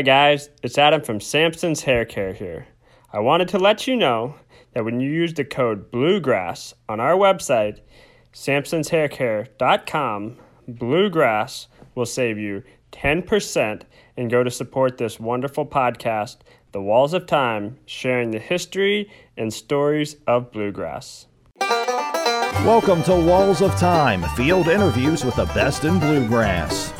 Hi guys, it's Adam from Samson's Hair Care here. I wanted to let you know that when you use the code Bluegrass on our website, samsonshaircare.com, Bluegrass will save you 10% and go to support this wonderful podcast, The Walls of Time, sharing the history and stories of bluegrass. Welcome to Walls of Time, field interviews with the best in bluegrass.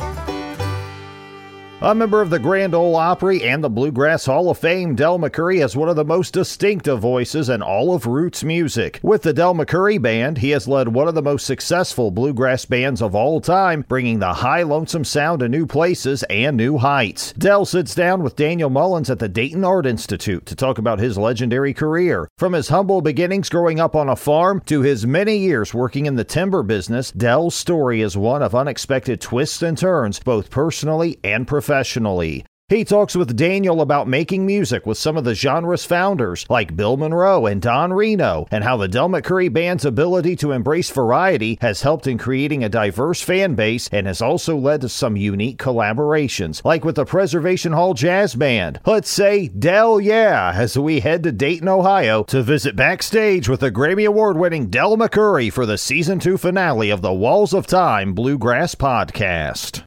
A member of the Grand Ole Opry and the Bluegrass Hall of Fame, Del McCoury has one of the most distinctive voices in all of roots music. With the Del McCoury Band, he has led one of the most successful bluegrass bands of all time, bringing the high lonesome sound to new places and new heights. Del sits down with Daniel Mullins at the Dayton Art Institute to talk about his legendary career. From his humble beginnings growing up on a farm to his many years working in the timber business, Del's story is one of unexpected twists and turns, both personally and professionally professionally. He talks with Daniel about making music with some of the genre's founders, like Bill Monroe and Don Reno, and how the Del McCoury Band's ability to embrace variety has helped in creating a diverse fan base and has also led to some unique collaborations, like with the Preservation Hall Jazz Band. Let's say Del Yeah as we head to Dayton, Ohio to visit backstage with the Grammy Award winning Del McCoury for the season two finale of the Walls of Time Bluegrass podcast.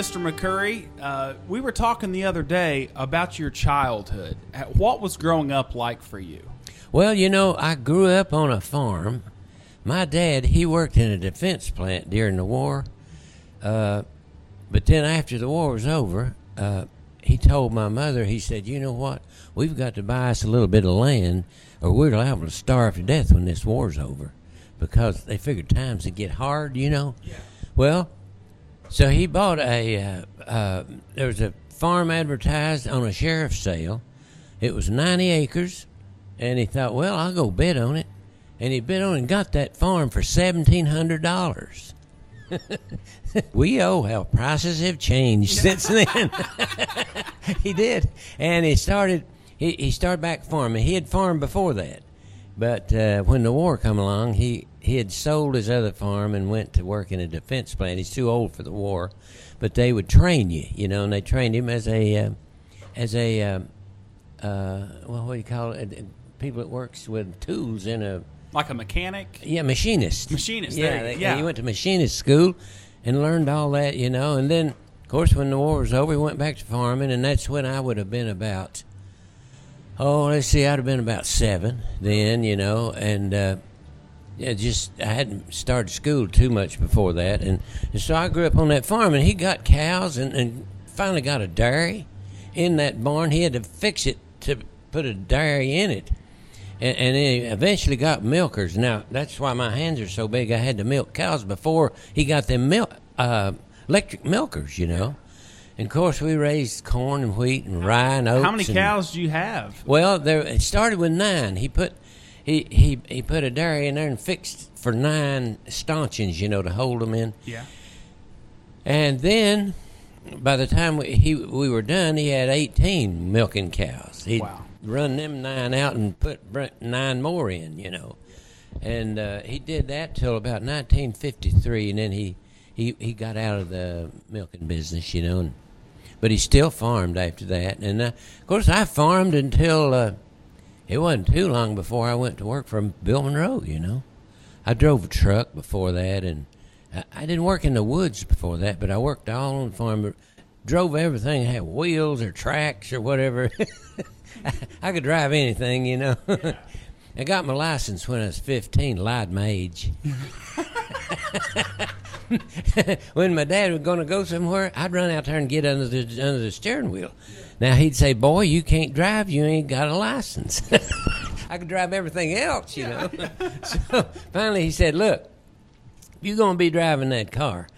Mr. McCoury. uh, we were talking the other day about your childhood. What was growing up like for you? Well, you know, I grew up on a farm. My dad, he worked in a defense plant during the war. Uh, but then after the war was over, uh, he told my mother, he said, You know what? We've got to buy us a little bit of land, or we're liable to starve to death when this war's over. Because they figured times would get hard, you know? Yeah. Well, so he bought a. Uh, uh, there was a farm advertised on a sheriff's sale. It was ninety acres, and he thought, well, I'll go bid on it, and he bid on it and got that farm for seventeen hundred dollars. we owe how prices have changed since then. he did, and he started. He, he started back farming. He had farmed before that, but uh, when the war come along, he he had sold his other farm and went to work in a defense plant. He's too old for the war, but they would train you, you know, and they trained him as a uh, as a uh, uh, well, what do you call it? People that works with tools in a like a mechanic. Yeah, machinist. Machinist. Yeah, they, yeah. He went to machinist school and learned all that, you know, and then of course when the war was over, he went back to farming, and that's when I would have been about. Oh, let's see, I'd have been about seven then, you know, and uh, yeah, just I hadn't started school too much before that, and, and so I grew up on that farm. And he got cows, and, and finally got a dairy in that barn. He had to fix it to put a dairy in it, and, and he eventually got milkers. Now that's why my hands are so big. I had to milk cows before he got them milk uh, electric milkers. You know. And of course, we raised corn and wheat and rye and oats. How many and, cows do you have? Well, there it started with nine. He put he, he he put a dairy in there and fixed for nine stanchions, you know, to hold them in. Yeah. And then, by the time we he we were done, he had eighteen milking cows. He'd Wow. run them nine out and put nine more in, you know. And uh, he did that till about 1953, and then he, he he got out of the milking business, you know. And, but he still farmed after that, and uh, of course I farmed until. Uh, it wasn't too long before I went to work for Bill Monroe, you know. I drove a truck before that, and I, I didn't work in the woods before that, but I worked all on the farm. Drove everything, had wheels or tracks or whatever. I, I could drive anything, you know. I got my license when I was 15, lied my age. when my dad was going to go somewhere, I'd run out there and get under the under the steering wheel. Now he'd say, "Boy, you can't drive. You ain't got a license." I could drive everything else, you know. so finally, he said, "Look, you're to be driving that car.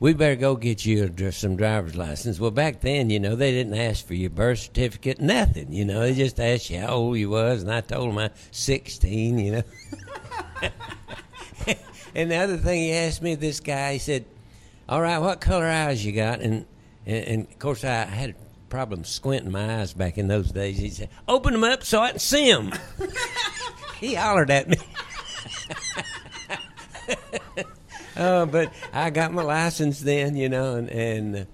We better go get you a, some driver's license." Well, back then, you know, they didn't ask for your birth certificate, nothing. You know, they just asked you how old you was, and I told them I 16. You know. and the other thing he asked me, this guy, he said, "All right, what color eyes you got?" And and, and of course, I had problem squinting my eyes back in those days. He said, "Open them up so I can see them." he hollered at me. oh, but I got my license then, you know, and, and uh,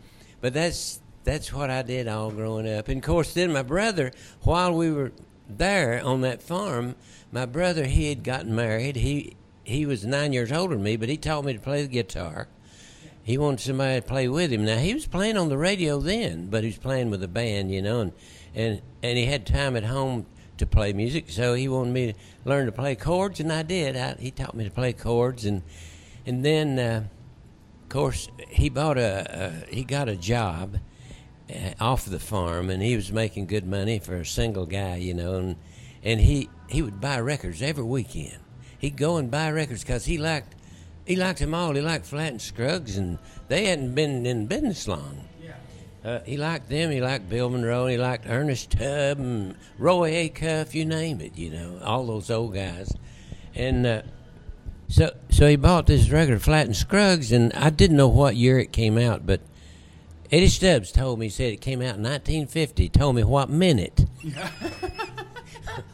but that's that's what I did all growing up. And of course, then my brother, while we were there on that farm, my brother he had gotten married. He he was nine years older than me, but he taught me to play the guitar. He wanted somebody to play with him. Now he was playing on the radio then, but he was playing with a band, you know, and and and he had time at home to play music, so he wanted me to learn to play chords, and I did. I, he taught me to play chords, and and then, uh, of course, he bought a, a he got a job uh, off the farm, and he was making good money for a single guy, you know, and and he he would buy records every weekend. He'd go and buy records because he liked he liked them all. He liked Flatt and Scruggs, and they hadn't been in business long. Uh, he liked them. He liked Bill Monroe. He liked Ernest Tubb and Roy Acuff. You name it. You know all those old guys. And uh, so, so he bought this record, Flatt and Scruggs, and I didn't know what year it came out, but Eddie Stubbs told me. He said it came out in 1950. He Told me what minute,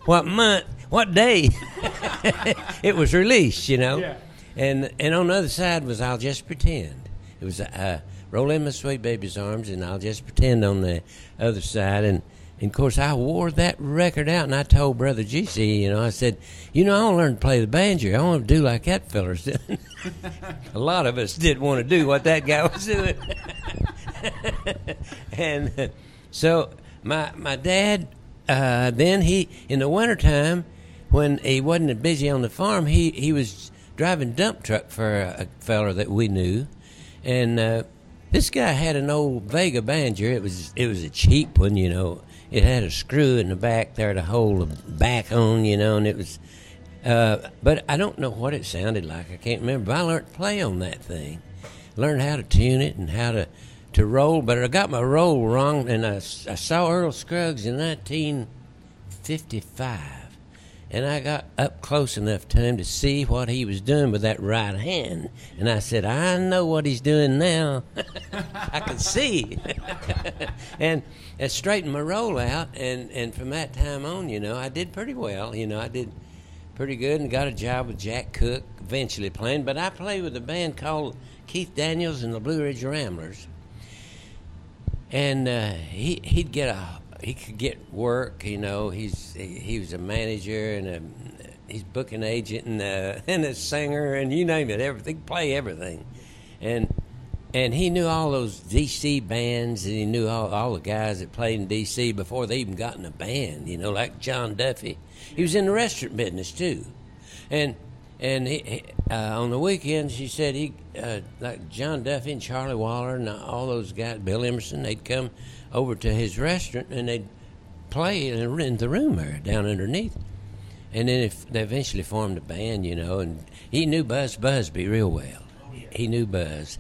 what month, what day it was released. You know. Yeah. And and on the other side was I'll just pretend. It was uh, roll in my sweet baby's arms, and I'll just pretend on the other side. And, and of course, I wore that record out, and I told Brother GC, you know, I said, you know, I want to learn to play the banjo. I want to do like that feller's doing. A lot of us didn't want to do what that guy was doing. and so my my dad, uh, then he in the wintertime, when he wasn't busy on the farm, he he was driving dump truck for a, a feller that we knew, and uh, this guy had an old Vega banjo. It was it was a cheap one, you know. It had a screw in the back there to hold the back on, you know, and it was. Uh, but I don't know what it sounded like. I can't remember. But I learned to play on that thing, learned how to tune it and how to to roll. But I got my roll wrong, and I, I saw Earl Scruggs in 1955 and I got up close enough to him to see what he was doing with that right hand. And I said, I know what he's doing now. I can see. and I straightened my roll out, and, and from that time on, you know, I did pretty well. You know, I did pretty good and got a job with Jack Cook, eventually playing. But I played with a band called Keith Daniels and the Blue Ridge Ramblers. And uh, he, he'd get a he could get work. You know, he's he, was a manager and a he's booking agent and a, and a singer and you name it, everything play everything, and and he knew all those DC bands and he knew all all the guys that played in DC before they even got in a band. You know, like John Duffy. He was in the restaurant business too, and. And he, uh, on the weekends, he said he, uh, like John Duffy and Charlie Waller and all those guys, Bill Emerson, they'd come over to his restaurant and they'd play in the room there down underneath. And then if they eventually formed a band, you know, and he knew Buzz Busby real well. He knew Buzz,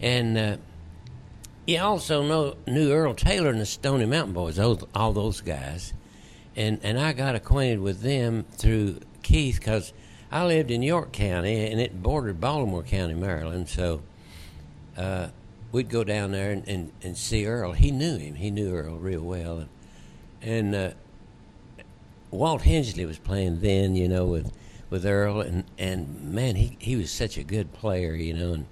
and uh, he also know, knew Earl Taylor and the Stoney Mountain Boys, those, all those guys. And and I got acquainted with them through Keith because I lived in York County and it bordered Baltimore County, Maryland. So uh, we'd go down there and, and, and, see Earl. He knew him. He knew Earl real well. And, and uh, Walt Hensley was playing then, you know, with with Earl, and, and man, he, he was such a good player, you know. And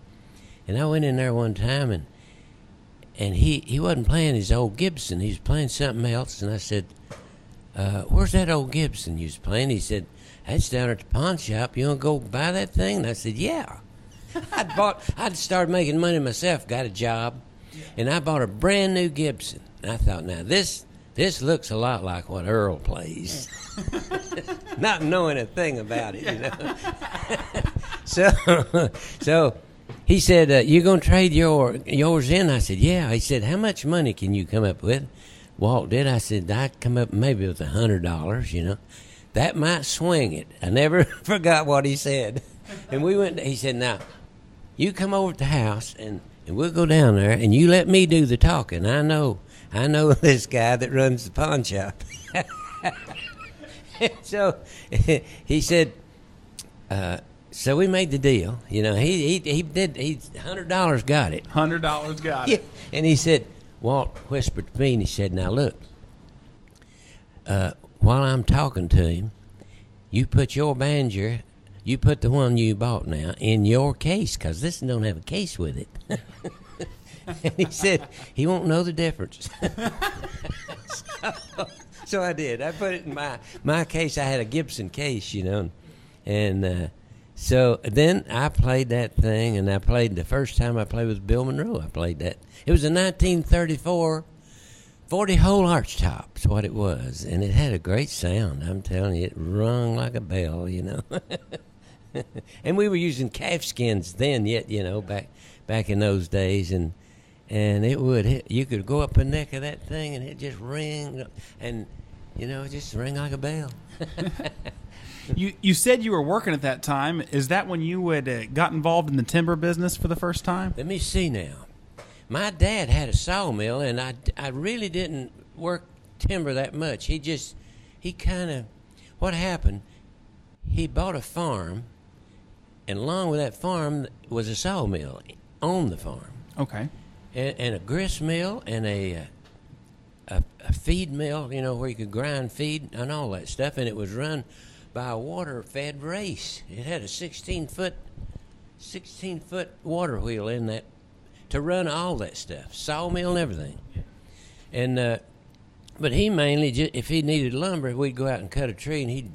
and I went in there one time, and and he, he wasn't playing his old Gibson. He was playing something else. And I said, uh, "Where's that old Gibson you was playing?" He said, "That's down at the pawn shop. You want to go buy that thing?" And I said, "Yeah." I'd bought. I'd started making money myself. Got a job, and I bought a brand new Gibson. And I thought, now this this looks a lot like what Earl plays, not knowing a thing about it, you know. so, so he said, uh, "You gonna trade your yours in?" I said, "Yeah." He said, "How much money can you come up with?" Walt did. I said, "I'd come up maybe with a hundred dollars, you know." That might swing it. I never forgot what he said. And we went. He said, "Now, you come over to the house and, and we'll go down there and you let me do the talking. I know I know this guy that runs the pawn shop. so he said, uh, so we made the deal. You know, he he, he did. He hundred dollars got it. Hundred dollars got Yeah. it. And he said, Walt whispered to me, and he said, "Now look, uh, while I'm talking to him, you put your banjo you put the one you bought now in your case because this don't have a case with it. and he said he won't know the difference. so, so I did. I put it in my my case. I had a Gibson case, you know, and uh, so then I played that thing, and I played the first time I played with Bill Monroe. I played that. It was a 1934 40 hole arch top's what it was, and it had a great sound. I'm telling you, it rung like a bell, you know. and we were using calf skins then, yet you know, back back in those days, and and it would hit, you could go up the neck of that thing and it just ring, and you know, it just ring like a bell. You you said you were working at that time. Is that when you had uh, got involved in the timber business for the first time? Let me see now. My dad had a sawmill, and I, I really didn't work timber that much. He just, he kind of, what happened, he bought a farm, and along with that farm was a sawmill on the farm, Okay. and, and a grist mill, and a, uh, a, a feed mill, you know, where you could grind feed and all that stuff, and it was run by a water fed race. It had a 16 foot, 16 foot water wheel in that to run all that stuff, sawmill and everything. And uh, but he mainly, just, if he needed lumber, we'd go out and cut a tree, and he'd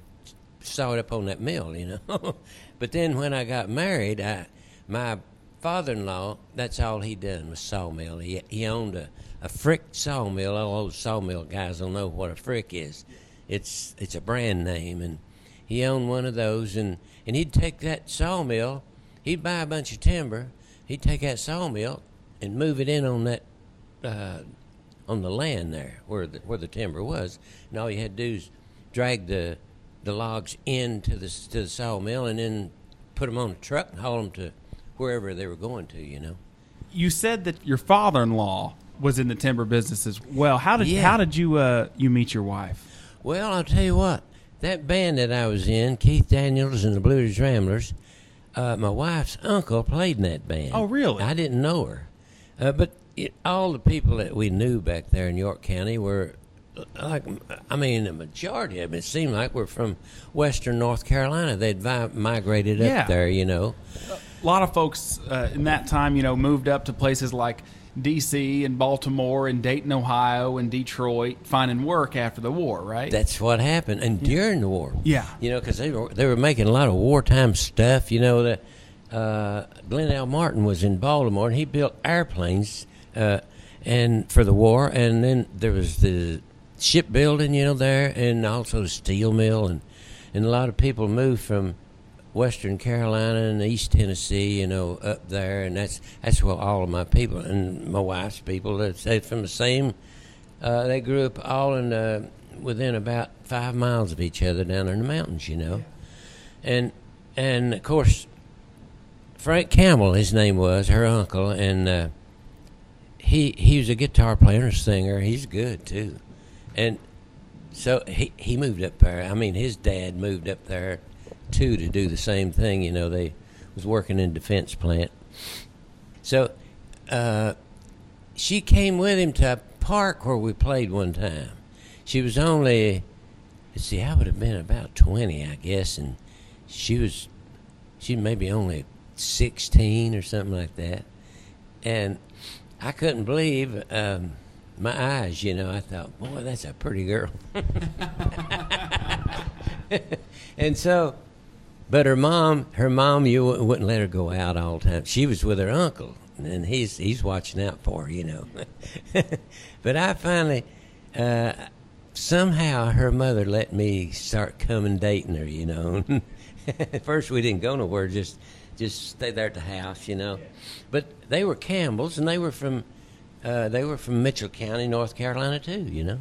saw it up on that mill, you know. but then when I got married, I my father-in-law, that's all he done was sawmill. He he owned a a Frick sawmill. All those sawmill guys will know what a Frick is. It's it's a brand name, and he owned one of those, and and he'd take that sawmill, he'd buy a bunch of timber, he'd take that sawmill and move it in on that uh, on the land there where the, where the timber was, and all you had to do is drag the the logs into the to the sawmill and then put them on a truck and haul them to wherever they were going to. You know. You said that your father-in-law was in the timber business as well. How did Yeah. how did you uh, you meet your wife? Well, I'll tell you what. That band that I was in, Keith Daniels and the Blue Ridge Ramblers, uh, my wife's uncle played in that band. Oh, really? I didn't know her, uh, but it, all the people that we knew back there in York County were like, I mean, the majority of them, it seemed like were from Western North Carolina. They'd vi- migrated up Yeah. there, you know. A lot of folks uh, in that time, you know, moved up to places like D.C. and Baltimore and Dayton, Ohio, and Detroit, finding work after the war. Right? That's what happened, and during the war, Yeah. you know, because they were they were making a lot of wartime stuff. You know, that uh, Glenn L. Martin was in Baltimore, and he built airplanes, uh, and for the war, and then there was the shipbuilding, you know, there, and also the steel mill, and and a lot of people moved from Western Carolina and East Tennessee, you know, up there, and that's that's where all of my people and my wife's people. That's they from the same. Uh, they grew up all in uh, within about five miles of each other down in the mountains, you know, and and of course Frank Campbell, his name was her uncle, and uh, he he was a guitar player and a singer. He's good too, and so he he moved up there. I mean, his dad moved up there too to do the same thing. You know, they was working in defense plant. So uh, she came with him to a park where we played one time. She was only see, I would have been about twenty, I guess, and she was she maybe only sixteen or something like that. And I couldn't believe um, my eyes. You know, I thought, boy, that's a pretty girl. and so, but her mom, her mom, you wouldn't let her go out all the time. She was with her uncle, and he's he's watching out for her, you know. but I finally, uh, somehow, her mother let me start coming dating her, you know. At first, we didn't go nowhere; just just stay there at the house, you know. But they were Campbells, and they were from uh, they were from Mitchell County, North Carolina, too, you know.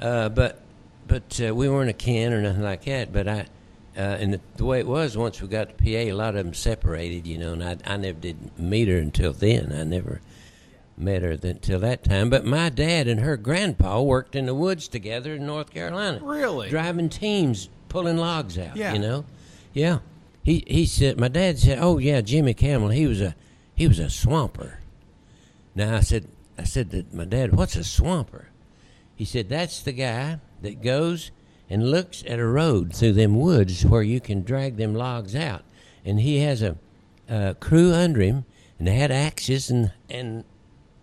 Uh, but but uh, we weren't a kin or nothing like that. But I, uh, and the, the way it was, once we got to PA, a lot of them separated, you know, and I, I never did meet her until then. I never met her until that time. But my dad and her grandpa worked in the woods together in North Carolina. Really? Driving teams, pulling logs out, Yeah. you know? Yeah. He, he said, my dad said, oh, yeah, Jimmy Campbell, he was a, he was a swamper. Now I said, I said to my dad, "What's a swamper?" He said, "That's the guy that goes and looks at a road through them woods where you can drag them logs out. And he has a, a crew under him, and they had axes and and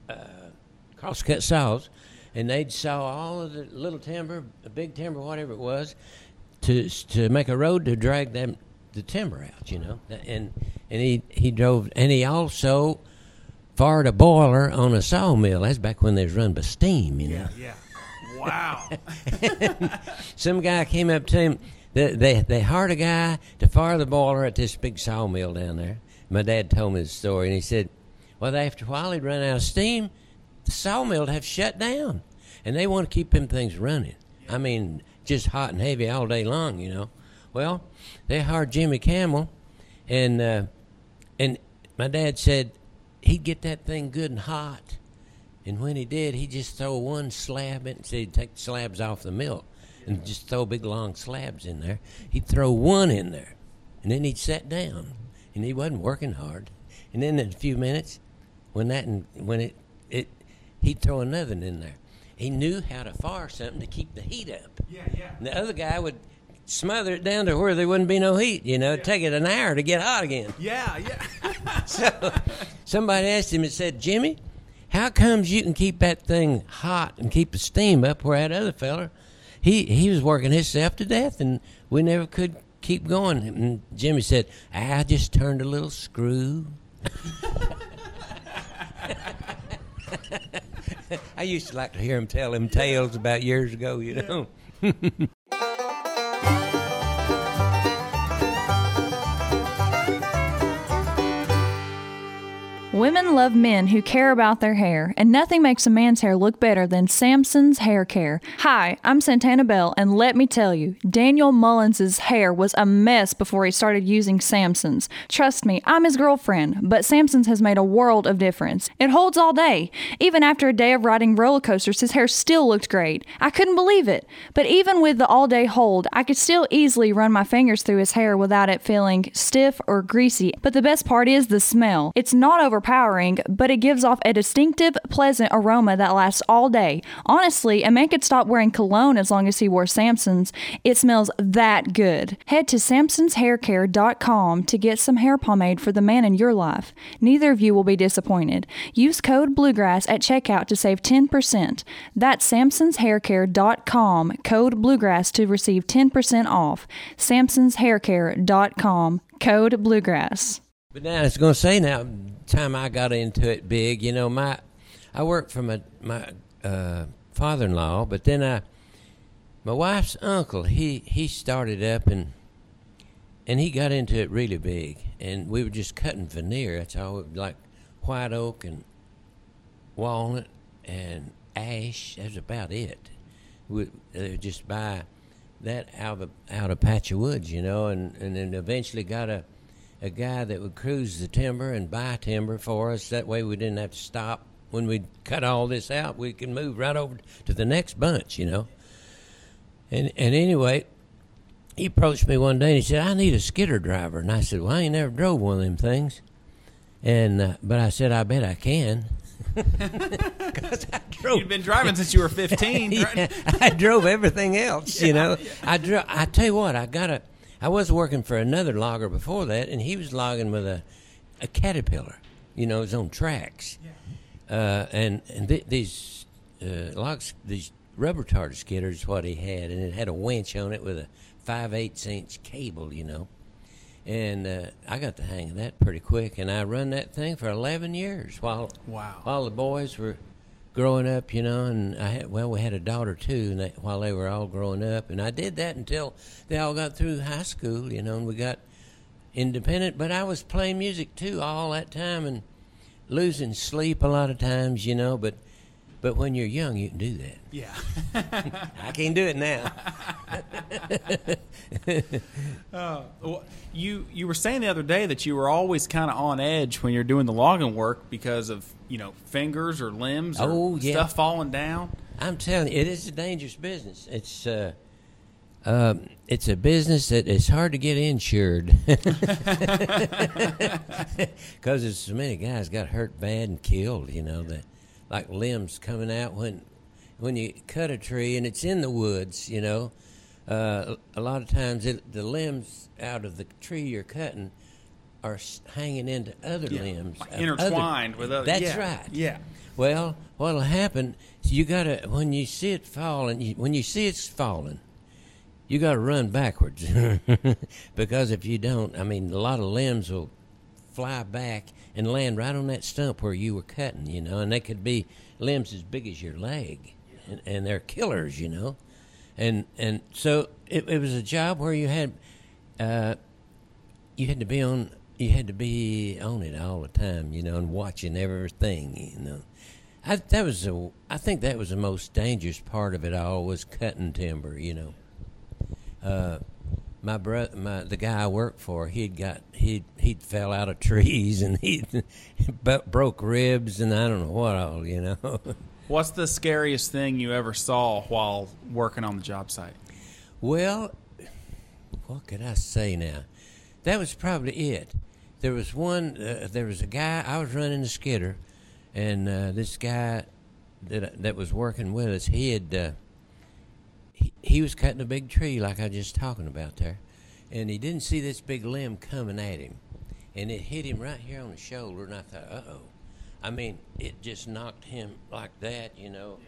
uh, crosscut saws, and they'd saw all of the little timber, the big timber, whatever it was, to to make a road to drag them the timber out. You know, and and he he drove, and he also fired a boiler on a sawmill. That's back when they was run by steam. You know. yeah. Wow. some guy came up to him. They, they, they hired a guy to fire the boiler at this big sawmill down there. My dad told me the story, and he said, well, after a while, he'd run out of steam. The sawmill would have shut down, and they want to keep them things running. I mean, just hot and heavy all day long, you know. Well, they hired Jimmy Campbell, and uh, and my dad said he'd get that thing good and hot, and when he did, he'd just throw one slab in. So he'd take the slabs off the milk and just throw big long slabs in there. He'd throw one in there, and then he'd sit down, and he wasn't working hard. And then in a few minutes, when that and when it it, he'd throw another in there. He knew how to fire something to keep the heat up. Yeah, yeah. And the other guy would smother it down to where there wouldn't be no heat. You know, it'd take it an hour to get hot again. Yeah, yeah. So somebody asked him and said, Jimmy, how comes you can keep that thing hot and keep the steam up where that other feller, he, he was working himself to death and we never could keep going. And Jimmy said, I just turned a little screw. I used to like to hear him tell them tales about years ago, you know. Women love men who care about their hair, and nothing makes a man's hair look better than Samson's hair care. Hi, I'm Santana Bell, and let me tell you, Daniel Mullins' hair was a mess before he started using Samson's. Trust me, I'm his girlfriend, but Samson's has made a world of difference. It holds all day. Even after a day of riding roller coasters, his hair still looked great. I couldn't believe it. But even with the all day hold, I could still easily run my fingers through his hair without it feeling stiff or greasy. But the best part is the smell. It's not overpowering, but it gives off a distinctive, pleasant aroma that lasts all day. Honestly, a man could stop wearing cologne as long as he wore Samson's. It smells that good. Head to samsonshaircare.com to get some hair pomade for the man in your life. Neither of you will be disappointed. Use code Bluegrass at checkout to save 10%. That's samsonshaircare.com, code Bluegrass to receive 10% off. samsonshaircare.com, code Bluegrass. But now it's going to say now, time I got into it big, you know, my I worked for my my uh, father-in-law, but then I my wife's uncle he he started up and and he got into it really big, and we were just cutting veneer. That's all like white oak and walnut and ash. That's about it. We uh, just buy that out of out of patch of woods, you know, and and then eventually got a a guy that would cruise the timber and buy timber for us. That way we didn't have to stop when we cut all this out. We can move right over to the next bunch, you know. And and anyway, he approached me one day and he said, "I need a skidder driver." And I said, "Well, I ain't never drove one of them things." And uh, but I said, "I bet I can." 'Cause I drove You'd been driving since you were 15, right? yeah, I drove everything else, you know. I drove. I tell you what, I got a. I was working for another logger before that, and he was logging with a, a caterpillar, you know, his own tracks. Uh, and and th- these uh, logs, these rubber tard skidders, is what he had, and it had a winch on it with a five eighths inch cable, you know. And uh, I got the hang of that pretty quick, and I run that thing for eleven years while Wow. while the boys were growing up, you know, and I had well, we had a daughter too, and they, while they were all growing up, and I did that until they all got through high school, you know, and we got independent. But I was playing music too all that time and losing sleep a lot of times, you know. But but when you're young, you can do that. Yeah. I can't do it now. Uh, well, you you were saying the other day that you were always kind of on edge when you're doing the logging work because of you know fingers or limbs or Oh, yeah. stuff falling down. I'm telling you, it is a dangerous business. It's uh, um, it's a business that is hard to get insured because there's so many guys got hurt bad and killed. You know that like limbs coming out when when you cut a tree and it's in the woods. You know, uh, a lot of times it, the limbs out of the tree you're cutting are hanging into other limbs, Like of intertwined with other- That's yeah, right. yeah. Well, what'll happen? is You gotta when you see it falling. You, when you see it's falling, you got to run backwards because if you don't, I mean, a lot of limbs will fly back and land right on that stump where you were cutting, you know, and they could be limbs as big as your leg, and, and they're killers, you know, and and so it, it was a job where you had, uh, you had to be on, you had to be on it all the time, you know, and watching everything, you know. I, that was a, I think that was the most dangerous part of it all was cutting timber, you know uh, my brother, my the guy I worked for, he'd got he he'd fell out of trees and he broke ribs and I don't know what all, you know. What's the scariest thing you ever saw while working on the job site? well, what could I say now? That was probably it. There was one. Uh, there was a guy. I was running the skidder, and uh, this guy that that was working with us, he had. Uh, he, he was cutting a big tree like I was just talking about there, and he didn't see this big limb coming at him, and it hit him right here on the shoulder, and I thought, uh oh. I mean, it just knocked him like that, you know.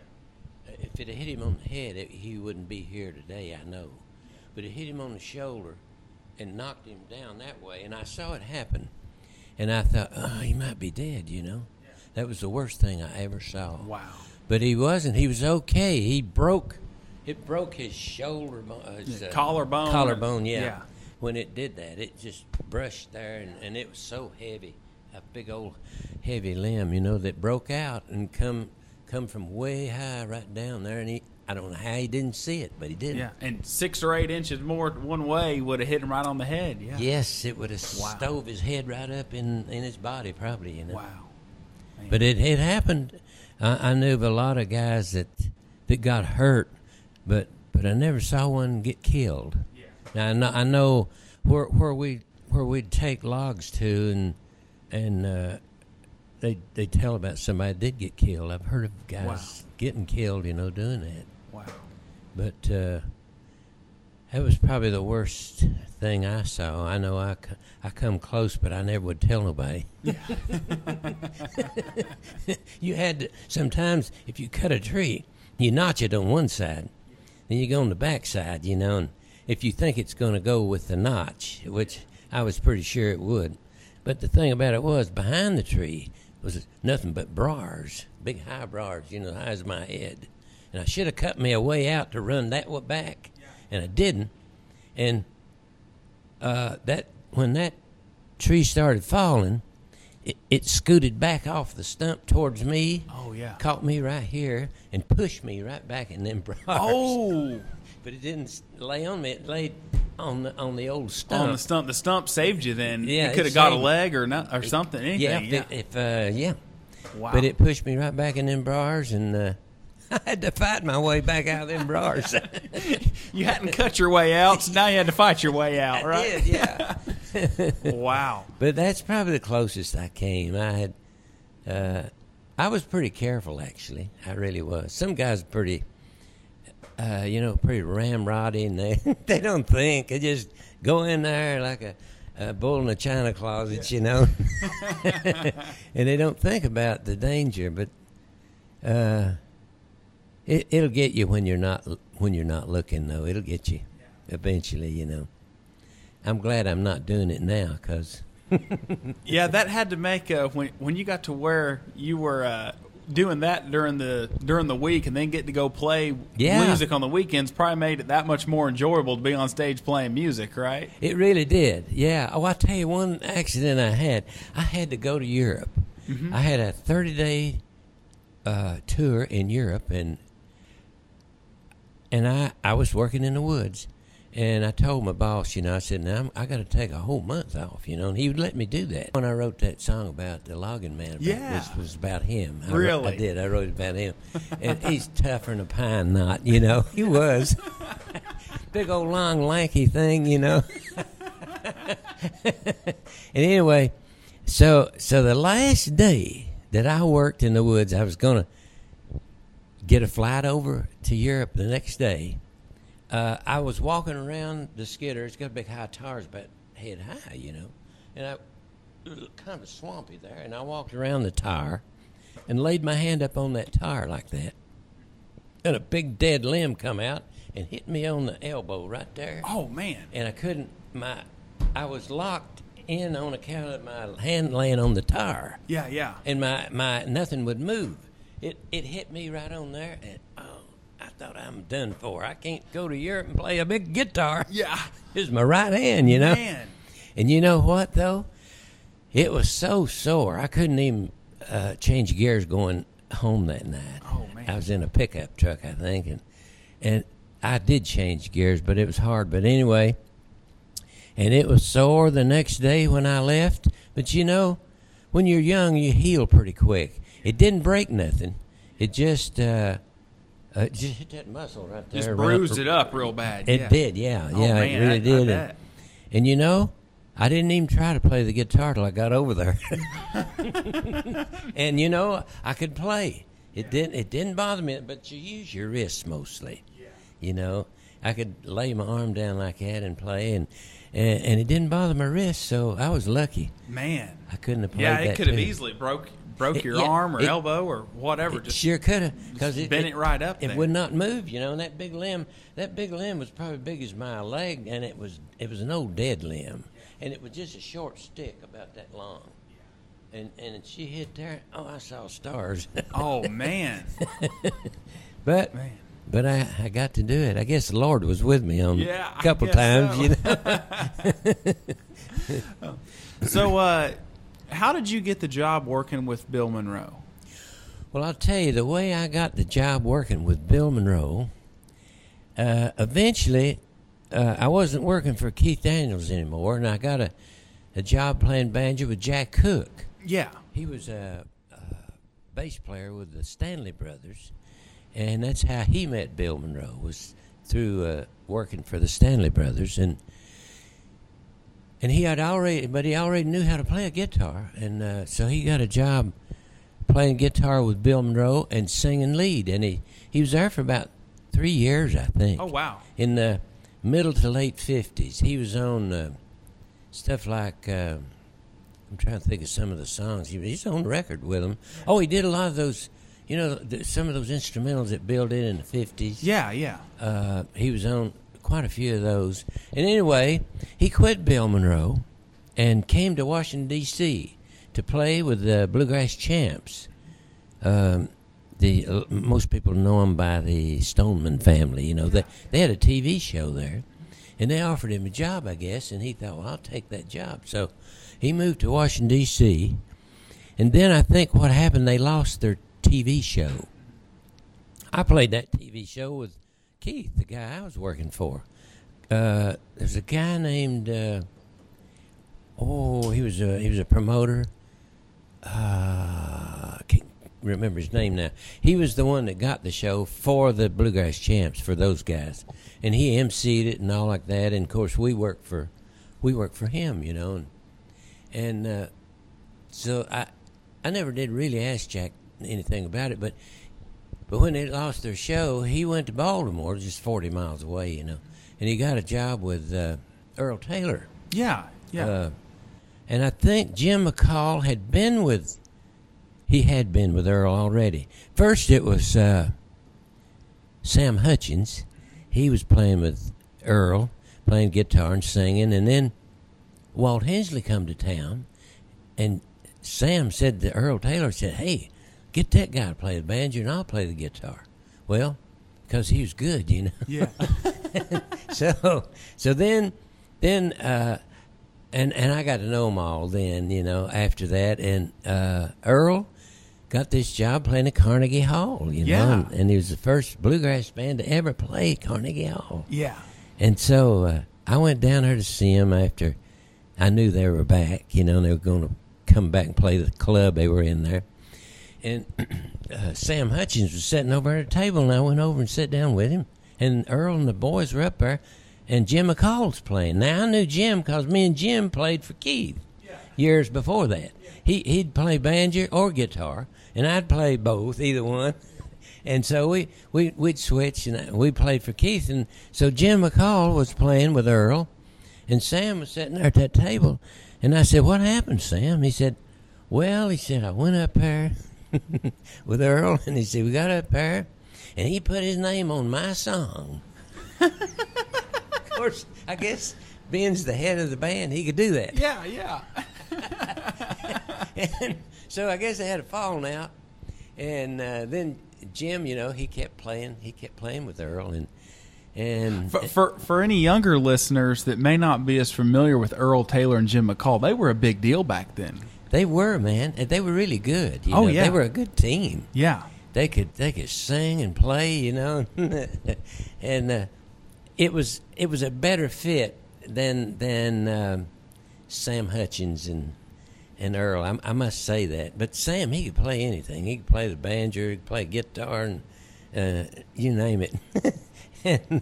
If it had hit him on the head, it, he wouldn't be here today, I know. But it hit him on the shoulder and knocked him down that way, and I saw it happen, and I thought, oh, he might be dead, you know. That was the worst thing I ever saw. Wow. But he wasn't. He was okay. He broke. It broke his shoulder bone. Uh, his, Yeah, uh, collarbone Collarbone, yeah. yeah. When it did that, it just brushed there, and, and it was so heavy, a big old heavy limb, you know, that broke out and come come from way high right down there. And he, I don't know how he didn't see it, but he did. Yeah, and six or eight inches more one way would have hit him right on the head. Yeah. Yes, it would have Wow. stove his head right up in in his body, probably. You know. Wow. But it it happened. I, I knew of a lot of guys that that got hurt, but but I never saw one get killed. Yeah. Now I know, I know where where we where we'd take logs to and and uh, they they tell about somebody did get killed. I've heard of guys Wow. getting killed, you know, doing that. But uh, that was probably the worst thing I saw. I know I come close, but I never would tell nobody. you had to, sometimes if you cut a tree, you notch it on one side, then you go on the back side, you know, and if you think it's going to go with the notch, which I was pretty sure it would. But the thing about it was, behind the tree was nothing but briars, big high briars, you know, high as my head. And I should have cut me a way out to run that way back, and I didn't. And uh, that when that tree started falling, it, it scooted back off the stump towards me. Oh, yeah. Caught me right here and pushed me right back in them briars. Oh, But it didn't lay on me. It laid on the on the old stump. on the stump. The stump saved you. Then Yeah, you could have got a leg or not or something. Anything. yeah, Yeah. if, if uh, yeah. wow. But it pushed me right back in them briars, and uh, I had to fight my way back out of them briars. you hadn't cut your way out, so now you had to fight your way out, right? I did, yeah. Wow. But that's probably the closest I came. I had, uh, I was pretty careful actually. I really was. Some guys are pretty, uh, you know, pretty ramroddy, and they they don't think. They just go in there like a, a bull in a china closet, you know, and they don't think about the danger. But uh, it, it'll get you when you're not when you're not looking, though. It'll get you eventually, you know. I'm glad I'm not doing it now because Yeah, that had to make uh, when when you got to where you were uh, doing that during the during the week, and then get to go play Yeah. music on the weekends. Probably made it that much more enjoyable to be on stage playing music, right? it really did. Yeah. Oh, I'll tell you one accident I had. I had to go to Europe. I had a 30 day uh, tour in Europe, and and I I was working in the woods. And I told my boss, you know, I said, "Now I'm, I got to take a whole month off, you know." And he would let me do that. When I wrote that song about the logging man, about, Yeah. was, was about him. I wrote- Really? I did. I wrote it about him, and he's tougher than a pine knot, you know. He was big old long lanky thing, you know. and anyway, so so the last day that I worked in the woods, I was gonna get a flight over to Europe the next day. uh, I was walking around the skidder. It's got big high tires, but head high, you know, and I it was kind of swampy there, and I walked around the tire and laid my hand up on that tire like that, and a big dead limb come out and hit me on the elbow right there Oh man. and I couldn't. My, I was locked in on account of my hand laying on the tire, Yeah, yeah. and my my nothing would move. It it hit me right on there, and oh, I thought I'm done for. I can't go to Europe and play a big guitar. Yeah. It's my right hand, you know. Man. And you know what though? It was so sore. I couldn't even uh, change gears going home that night. Oh, man. I was in a pickup truck, I think, and and I did change gears, but it was hard. But anyway, and it was sore the next day when I left. But you know, when you're young, you heal pretty quick. It didn't break nothing. It just uh, uh just hit that muscle right there. Just bruised it up real bad. It yeah. did, yeah, Oh, yeah, man, it really I- I did. bet. And, and you know, I didn't even try to play the guitar till I got over there. and you know, I could play. It didn't. It didn't bother me, but you use your wrists mostly. Yeah. You know, I could lay my arm down like that and play, and and, and it didn't bother my wrist, so I was lucky. Man. I couldn't have played Yeah, it could have easily broke broke It- your yeah, arm or it- elbow or whatever. It Just sure could have, because it bent it right up It there. would not move, you know. And that big limb, that big limb was probably big as my leg, and it was it was an old dead limb, and it was just a short stick about that long. And and she hit there. Oh, I saw stars. Oh man. but Man. but I, I got to do it. I guess the Lord was with me on Yeah, a couple times, so. you know. So uh how did you get the job working with Bill Monroe? Well, I'll tell you the way I got the job working with Bill Monroe. Uh, eventually, uh, I wasn't working for Keith Daniels anymore, and I got a, a job playing banjo with Jack Cook. Yeah. He was a, a bass player with the Stanley Brothers, and that's how he met Bill Monroe was through uh, working for the Stanley Brothers, and and he had already, but he already knew how to play a guitar, and uh, so he got a job playing guitar with Bill Monroe and singing lead, and he he was there for about three years, I think Oh wow. in the middle to late fifties. He was on uh, stuff like uh, I'm trying to think of some of the songs. He, he's on record with them. Oh, he did a lot of those. You know, some of those instrumentals that Bill did in the fifties. Yeah, yeah. Uh, he was on quite a few of those. And anyway, he quit Bill Monroe and came to Washington D.C. to play with the Bluegrass Champs. Um, the uh, most people know him by the Stoneman family. You know, they they had a TV show there, and they offered him a job, I guess, and he thought, well, I'll take that job. So he moved to Washington D.C. And then I think what happened, they lost their TV show. I played that TV show with Keith, the guy I was working for. Uh, there's a guy named uh, oh, he was a he was a promoter. Uh, I can't remember his name now. He was the one that got the show for the Bluegrass Champs for those guys, and he emceed it and all like that. And of course, we worked for we worked for him, you know, and and uh, so I I never did really ask Jack anything about it, but but when they lost their show, he went to Baltimore, just forty miles away, you know, and he got a job with uh, Earl Taylor. Yeah. Yeah. Uh, and I think Jim McCall had been with, he had been with Earl already. First, it was uh, Sam Hutchins. He was playing with Earl, playing guitar and singing, and then Walt Hensley come to town, and Sam said to Earl Taylor said, "Hey, get that guy to play the banjo, and I'll play the guitar." Well, because he was good, you know yeah. so so then then uh and and I got to know them all then you know after that and uh Earl got this job playing at Carnegie Hall you know Yeah. and, and he was the first bluegrass band to ever play Carnegie Hall yeah. and so uh, I went down there to see them after I knew they were back you know and they were going to come back and play the club they were in there and uh, Sam Hutchins was sitting over at a table, and I went over and sat down with him. And Earl and the boys were up there, and Jim McCall's playing. Now I knew Jim because me and Jim played for Keith years before that. He he'd play banjo or guitar, and I'd play both, either one. and so we we we'd switch, and we played for Keith, and so Jim McCall was playing with Earl, and Sam was sitting there at that table, and I said, "What happened, Sam?" He said, "Well," he said, "I went up there with Earl, and he said we got up there, and he put his name on my song." of course, I guess Ben's the head of the band; he could do that. Yeah, yeah. and so I guess they had a falling out, and uh, then Jim, you know, he kept playing. He kept playing with Earl, and and For, for for any younger listeners that may not be as familiar with Earl Taylor and Jim McCall, they were a big deal back then. They were man, and they were really good. You Oh, know? yeah. they were a good team. Yeah. They could they could sing and play, you know, and uh, it was it was a better fit than than um, Sam Hutchins and and Earl. I, I must say that. But Sam, he could play anything. He could play the banjo, he could play guitar, and uh, you name it. and,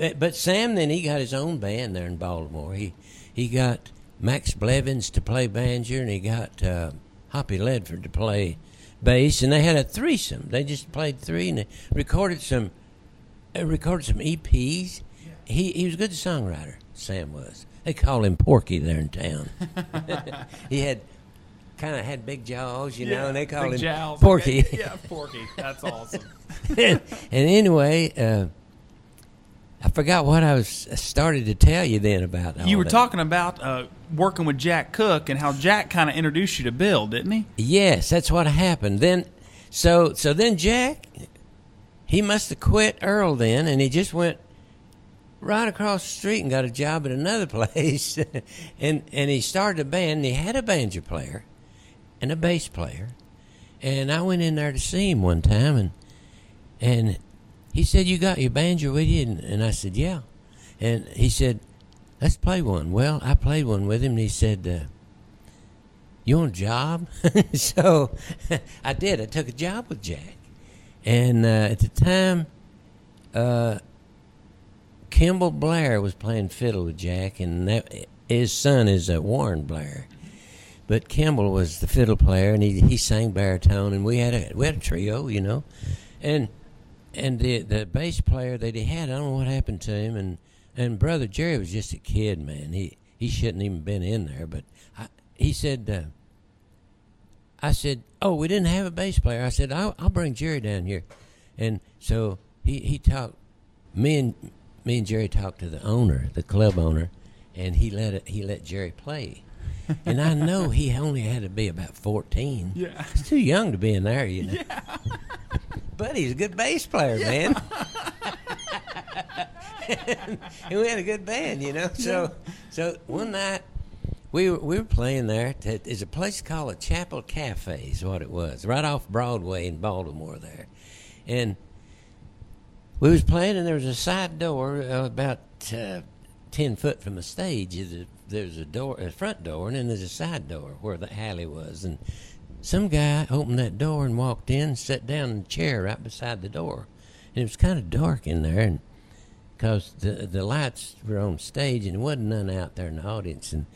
uh, but Sam, then he got his own band there in Baltimore. He he got Max Blevins to play banjo, and he got uh, Hoppy Ledford to play bass, and they had a threesome. They just played three, and they recorded some uh, recorded some EPs. He he was a good songwriter. Sam was. They call him Porky there in town. he had kind of had big jaws, you know, and they call him jowls. Porky. Yeah, Porky. That's awesome. and anyway, uh, I forgot what I was I started to tell you then about. you were that. talking about uh, working with Jack Cooke and how Jack kind of introduced you to Bill, didn't he? Yes, that's what happened. Then, so so then Jack, he must have quit Earl then, and he just went right across the street and got a job at another place, and and he started a band. And he had a banjo player, and a bass player, and I went in there to see him one time, and and he said, "You got your banjo with you?" And, I said, "Yeah," and he said, "Let's play one." Well, I played one with him, and he said. Uh, you want a job? so I did. I took a job with Jack. And uh, at the time, uh, Kimball Blair was playing fiddle with Jack, and that, his son is uh, Warren Blair. But Kimball was the fiddle player, and he, he sang baritone, and we had a we had a trio, you know, and and the the bass player that he had, I don't know what happened to him, and and brother Jerry was just a kid, man. He he shouldn't even been in there, but I, he said. Uh, I said, "Oh, we didn't have a bass player." I said, "I'll, I'll bring Jerry down here," and so he he talked. Me and me and Jerry talked to the owner, the club owner, and he let it, he let Jerry play. and I know he only had to be about fourteen. Yeah. he's too young to be in there, you know. Yeah. but he's a good bass player, man. and we had a good band, you know. So, so one night we were, we were playing there. There's a place called a Chapel Cafe, is what it was, right off Broadway in Baltimore there, and we was playing, and there was a side door uh, about uh, ten foot from the stage. There's a, there's a door, a front door, and then there's a side door where the alley was, and some guy opened that door and walked in, sat down in a chair right beside the door, and it was kind of dark in there, and because the the lights were on stage and there wasn't none out there in the audience, and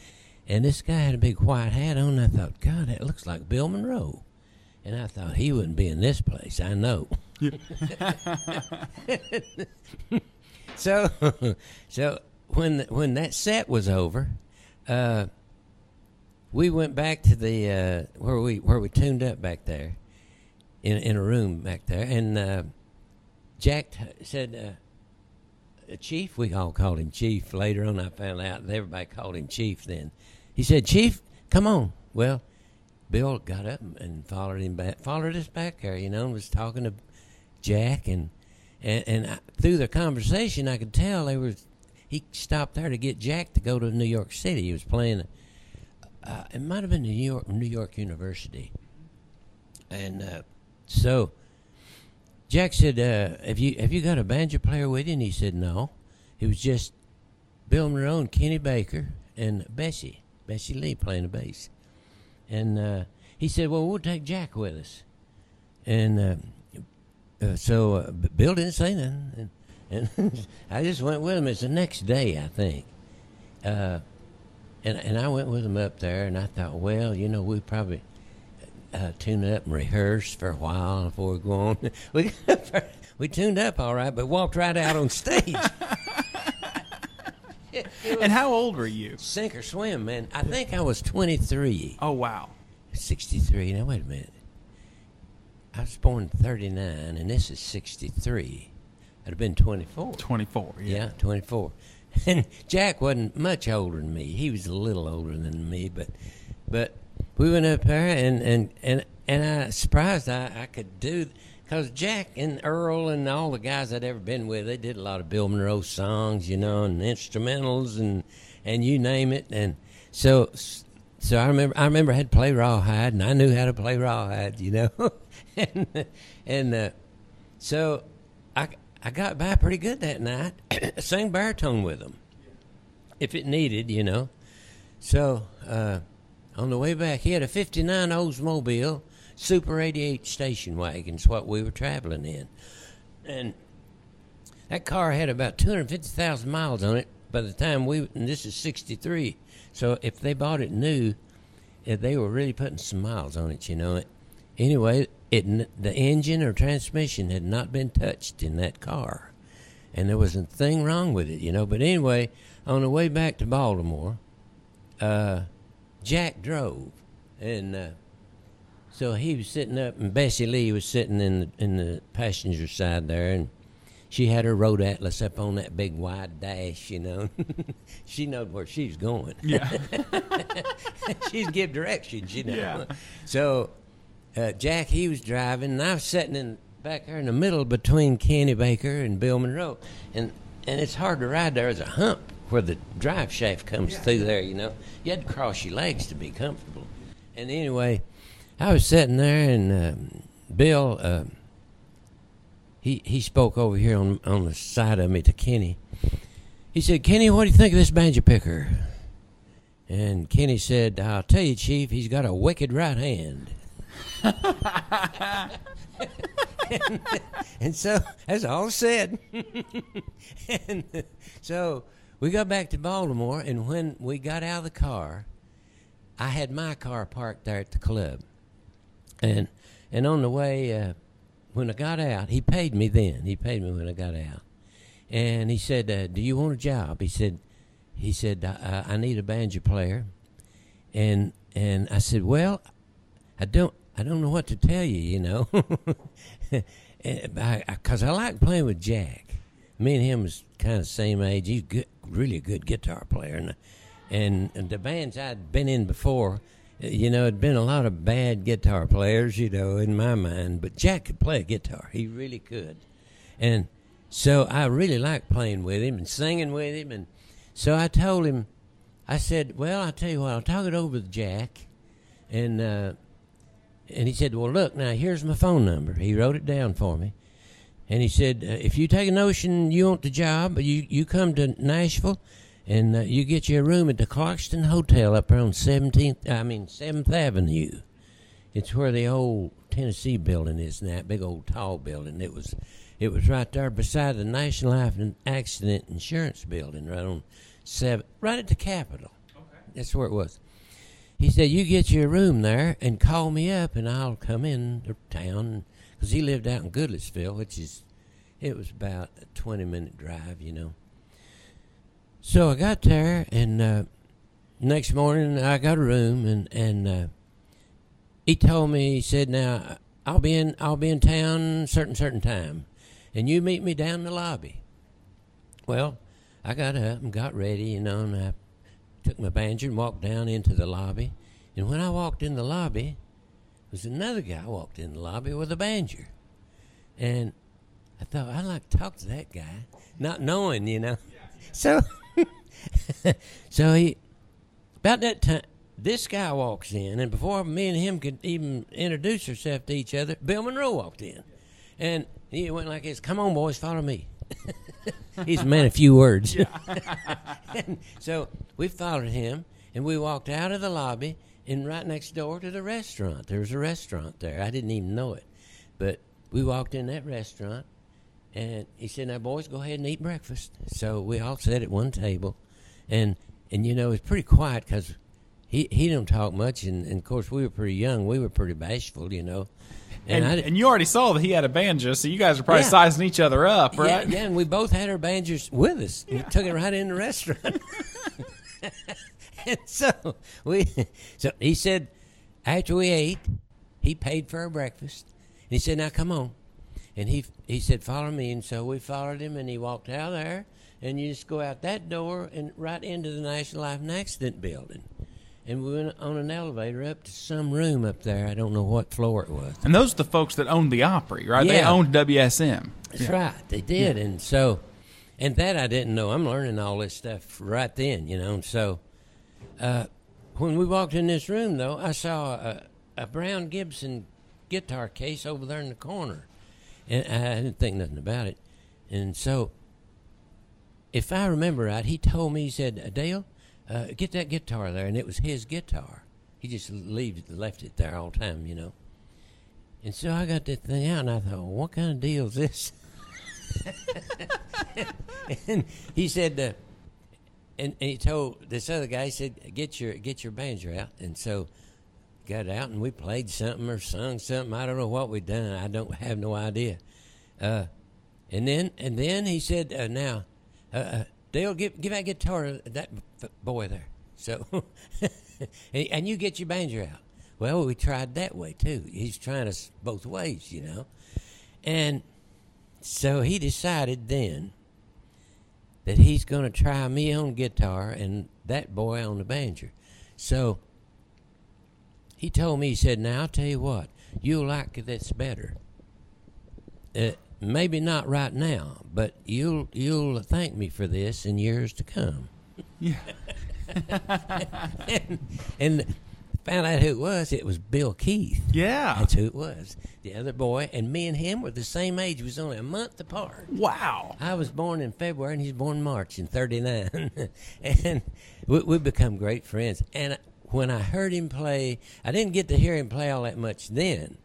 and this guy had a big white hat on. I thought, God, that looks like Bill Monroe, and I thought he wouldn't be in this place. I know. so, so when when that set was over, uh, we went back to the uh, where we where we tuned up back there, in in a room back there, and uh, Jack t- said, uh, "Chief," we all called him Chief. Later on, I found out that everybody called him Chief. Then he said, "Chief, come on." Well, Bill got up and followed him back, followed us back there, you know, and was talking to Jack, and and, and I, through the conversation, I could tell they was he stopped there to get Jack to go to New York City. He was playing. Uh, it might have been New York, New York University, and uh, so Jack said, uh, "Have you have you got a banjo player with you?" And he said, "No, it was just Bill Monroe Kenny Baker and Bessie Bessie Lee playing the bass." And uh, he said, "Well, we'll take Jack with us." And uh, uh, so Bill didn't say nothing, and, and I just went with him. It's the next day, I think. Uh, and and I went with him up there, and I thought, well, you know, we probably uh, tune up and rehearse for a while before we go on. We we tuned up all right, but walked right out on stage. It- it And how old were you? sink or swim, man. I think I was 23. Oh wow. 63. Now, wait a minute. I was born 39, and this is 63. I'd have been 24. 24. Yeah. Yeah, 24. And Jack wasn't much older than me. He was a little older than me, but but we went up there, and and and, and I surprised I, I could do because Jack and Earl and all the guys I'd ever been with, they did a lot of Bill Monroe songs, you know, and instrumentals and and you name it, and so so I remember I remember I had to play rawhide, and I knew how to play rawhide, you know, and and uh, so I I got by pretty good that night. Sang baritone with them, if it needed, you know. So uh, on the way back, he had a '59 Oldsmobile Super 88 station wagon's what we were traveling in, and that car had about 250,000 miles on it by the time we. And this is '63, so if they bought it new, eh, they were really putting some miles on it, you know. Anyway, it the engine or transmission had not been touched in that car, and there wasn't a thing wrong with it, you know. But anyway, on the way back to Baltimore, uh, Jack drove, and uh, so he was sitting up, and Bessie Lee was sitting in the in the passenger side there, and she had her road atlas up on that big wide dash, you know. she knowed where she's going. Yeah. She's give directions, you know. Yeah. So uh, Jack, he was driving, and I was sitting in back there in the middle between Kenny Baker and Bill Monroe, and and it's hard to ride. There. There's a hump where the drive shaft comes through there. You know, you had to cross your legs to be comfortable. And anyway, I was sitting there, and um, Bill. Uh, he, he spoke over here on on the side of me to Kenny. He said, "Kenny, what do you think of this banjo picker?" And Kenny said, I'll tell you, Chief, he's got a wicked right hand. And, and so that's all said. and so we got back to Baltimore, and when we got out of the car, I had my car parked there at the club. And and on the way, uh, when I got out, he paid me then. He paid me when I got out. And he said, uh, "Do you want a job?" He said, "He said I, I need a banjo player." And and I said, "Well, I don't I don't know what to tell you, you know, because I, I like playing with Jack. Me and him was kind of same age. He's good, really a good guitar player, and and, and the bands I'd been in before." You know, it'd been a lot of bad guitar players, you know, in my mind, but Jack could play a guitar. He really could. And so I really liked playing with him and singing with him. And so I told him, I said, "Well, I'll tell you what. I'll talk it over with Jack." And uh, and he said, "Well, look now. Here's my phone number." He wrote it down for me, and he said, uh, "If you take a notion you want the job, you you come to Nashville, and uh, you get your room at the Clarkston Hotel up there on Seventeenth. I mean Seventh Avenue. It's where the old Tennessee building is now. Big old tall building. It was." It was right there beside the National Life and Accident Insurance Building, right on seven, right at the Capitol. Okay. That's where it was. He said, "You get your room there and call me up, and I'll come in to town." Because he lived out in Goodlettsville, which is, it was about a twenty-minute drive, you know. So I got there, and uh, next morning I got a room, and and uh, he told me, he said, "Now I'll be in, I'll be in town certain certain time." and you meet me down in the lobby. Well, I got up and got ready, you know, and I took my banjo and walked down into the lobby. And when I walked in the lobby, there was another guy walked in the lobby with a banjo. And I thought, I'd like to talk to that guy, not knowing, you know. So, so he, about that time, this guy walks in, and before me and him could even introduce ourselves to each other, Bill Monroe walked in. And he went like this Come on, boys, follow me. He's meant a man of few words. so we followed him, and we walked out of the lobby and right next door to the restaurant. There was a restaurant there. I didn't even know it. But we walked in that restaurant, and he said, Now, boys, go ahead and eat breakfast. So we all sat at one table, and, and you know, it's pretty quiet because he he don't talk much, and, and of course we were pretty young. We were pretty bashful, you know. And, I, and you already saw that he had a banjo, so you guys are probably Yeah. sizing each other up, yeah, right? yeah, and we both had our banjos with us. We took it right in the restaurant. and so we, so he said, after we ate, he paid for our breakfast. And he said, "Now come on," and he he said, "Follow me." And so we followed him, and he walked out there, and you just go out that door and right into the National Life and Accident Building. And we went on an elevator up to some room up there. I don't know what floor it was. And those are the folks that owned the Opry, right? Yeah. They owned WSM. That's right. They did. And so, and that I didn't know. I'm learning all this stuff right then, you know. And so, uh, when we walked in this room, though, I saw a, a Brown Gibson guitar case over there in the corner. And I didn't think nothing about it. And so, if I remember right, he told me, he said, Dale, uh, get that guitar there. And it was his guitar. He just left it there all the time, you know. And so I got that thing out, and I thought, well, what kind of deal is this? and he said, uh, and, and he told this other guy, he said, get your get your banjo out. And so got out, and we played something or sung something. I don't know what we done. I don't have no idea. Uh, and then and then he said, uh, now, uh, uh, Dale, give give that guitar that boy there. So, and, you get your banjo out. Well, we tried that way too. He's trying us both ways, you know. And so he decided then that he's going to try me on guitar and that boy on the banjo. So he told me, he said, Now I'll tell you what, you'll like this better. Uh, maybe not right now, but you'll you'll thank me for this in years to come. Yeah. and, and found out who it was. It was Bill Keith. Yeah. That's who it was. The other boy, and me and him were the same age. We was only a month apart. Wow. I was born in February, and he's born in March in '39, and we, we become great friends. And when I heard him play, I didn't get to hear him play all that much then,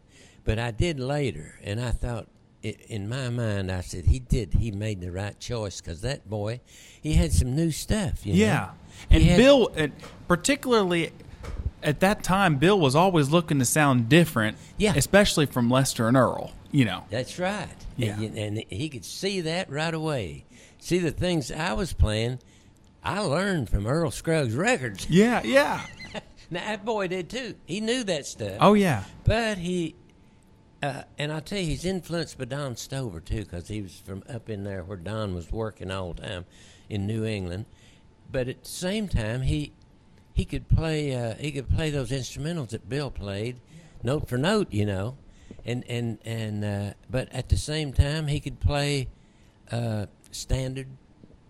but I did later, and I thought. In my mind, I said he did. He made the right choice because that boy, he had some new stuff. You know? Yeah. He And had- Bill, and particularly at that time, Bill was always looking to sound different. Yeah. Especially from Lester and Earl. You know. That's right. Yeah. And, and he could see that right away. See the things I was playing, I learned from Earl Scruggs records. Yeah. Yeah. Now that boy did too. He knew that stuff. Oh yeah. But he, uh, and I tell you, he's influenced by Don Stover too, because he was from up in there where Don was working all the time in New England. But at the same time, he he could play uh, he could play those instrumentals that Bill played, note for note, you know, and and and uh, but at the same time, he could play uh, standard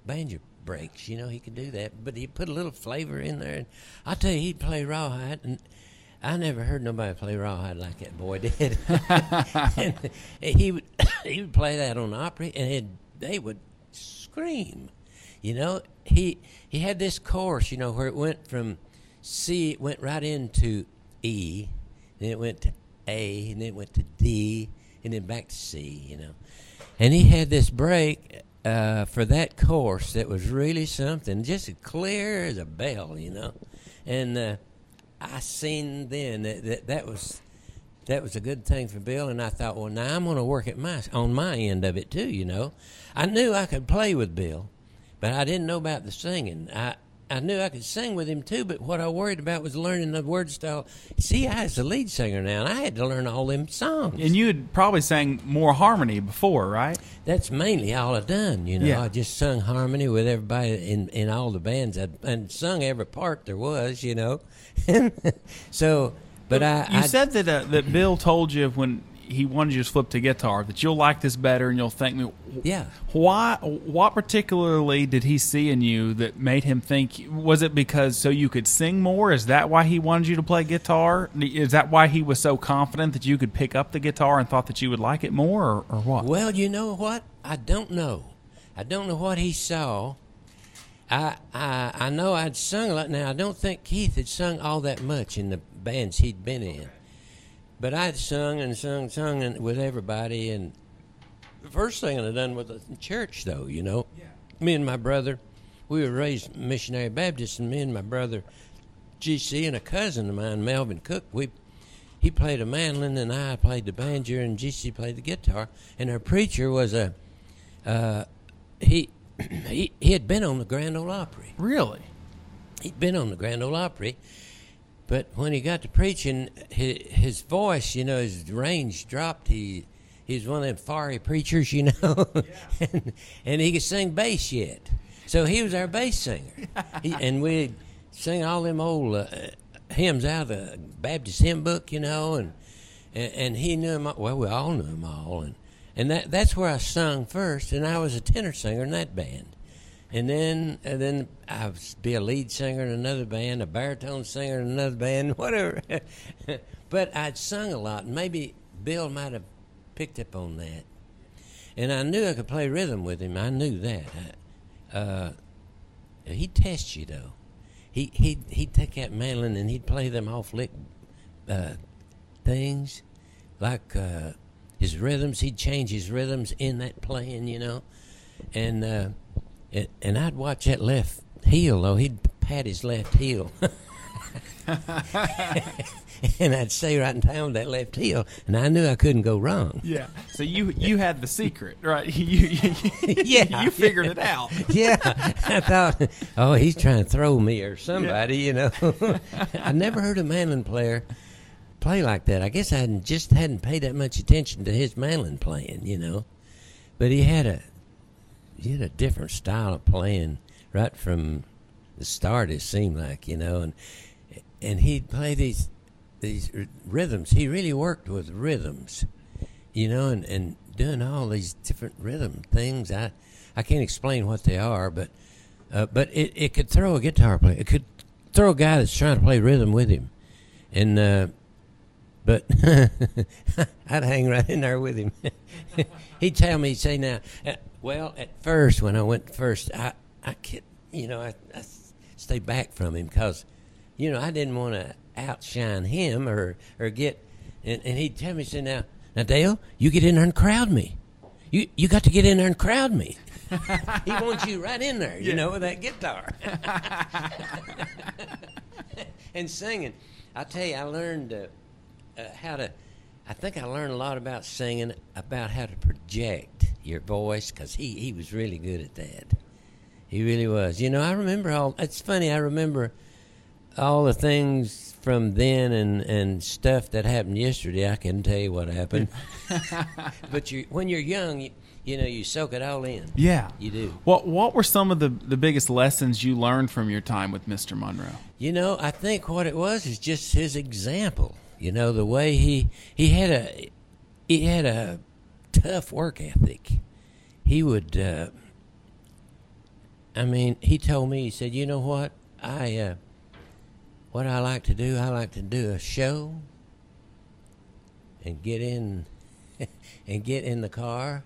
banjo breaks. You know, he could do that, but he put a little flavor in there. And I tell you, he'd play rawhide, and I never heard nobody play rawhide like that boy did. and he would he would play that on Opry, and it, they would scream. You know, he he had this course, you know, where it went from C, it went right into E, then it went to A, and then it went to D, and then back to C. You know, and he had this break uh, for that course that was really something, just as clear as a bell, you know. And uh, I seen then that, that that was that was a good thing for Bill, and I thought, well, now I'm going to work at my on my end of it too. You know, I knew I could play with Bill, but I didn't know about the singing. I I knew I could sing with him too, but what I worried about was learning the word style. See, I was the lead singer now, and I had to learn all them songs. And you had probably sang more harmony before, right? That's mainly all I done. You know, Yeah. I just sung harmony with everybody in in all the bands I, and sung every part there was. You know, so but I You I, said that uh, that Bill told you when he wanted you to flip to guitar that you'll like this better and you'll thank me. yeah. Why? What particularly did he see in you that made him think? Was it because so you could sing more? Is that why he wanted you to play guitar? Is that why he was so confident that you could pick up the guitar and thought that you would like it more, or, or what? Well, you know what? I don't know. I don't know what he saw. I I I know I'd sung a lot. Now I don't think Keith had sung all that much in the bands he'd been in, but I'd sung and sung, sung and with everybody. And the first thing I'd done was the church, though. You know, Yeah. me and my brother, we were raised missionary Baptists, and me and my brother GC and a cousin of mine, Melvin Cook. We he played a mandolin and I played the banjo and GC played the guitar. And our preacher was a uh, he, he he had been on the Grand Ole Opry. Really? He'd been on the Grand Ole Opry, but when he got to preaching, his, his voice, you know, his range dropped. He he's one of them fiery preachers, you know, and, and he could sing bass yet. So he was our bass singer, he, and we'd sing all them old uh, hymns out of the Baptist hymn book, you know, and and, and he knew them. All, well, we all knew them all, and and that that's where I sung first, and I was a tenor singer in that band. And then, and then I would be a lead singer in another band, a baritone singer in another band, whatever. but I'd sung a lot, maybe Bill might have picked up on that. And I knew I could play rhythm with him. I knew that. Uh, he'd test you though. He he he'd take that mandolin and he'd play them off lick uh, things, like uh, his rhythms. He'd change his rhythms in that playing, you know, and uh, and, and I'd watch that left heel though. He'd pat his left heel. and I'd stay right in town with that left heel, and I knew I couldn't go wrong. Yeah. So you you had the secret, right? You, you, Yeah. You figured it out. yeah, I thought, oh, he's trying to throw me or somebody, you know. I never heard a mandolin player play like that. I guess I hadn't, just hadn't paid that much attention to his mandolin playing, you know. But he had a he had a different style of playing right from the start. It seemed like, you know, and and he'd play these these rhythms. He really worked with rhythms, you know, and, and doing all these different rhythm things. I I can't explain what they are, but uh, but it, it could throw a guitar player. It could throw a guy that's trying to play rhythm with him, and uh, but I'd hang right in there with him. he'd tell me, he'd say, "Now, uh, well, at first when I went first, I I could, you know, I, I stay back from him because." you know, I didn't want to outshine him or or get. And, and he'd tell me, say, now, now Dale, you get in there and crowd me. You you got to get in there and crowd me. he wants you right in there, you know, with that guitar and singing. I tell you, I learned uh, uh, how to. I think I learned a lot about singing, about how to project your voice, because he he was really good at that. He really was. You know, I remember all. It's funny. I remember all the things from then and, and stuff that happened yesterday, I can tell you what happened. but you, when you're young, you, you know, you soak it all in. Yeah. You do. What What were some of the the biggest lessons you learned from your time with Mr. Monroe? You know, I think what it was is just his example. You know, the way he he had a he had a tough work ethic. He would. Uh, I mean, he told me. He said, "You know what? I uh, what I like to do. I like to do a show and get in and get in the car."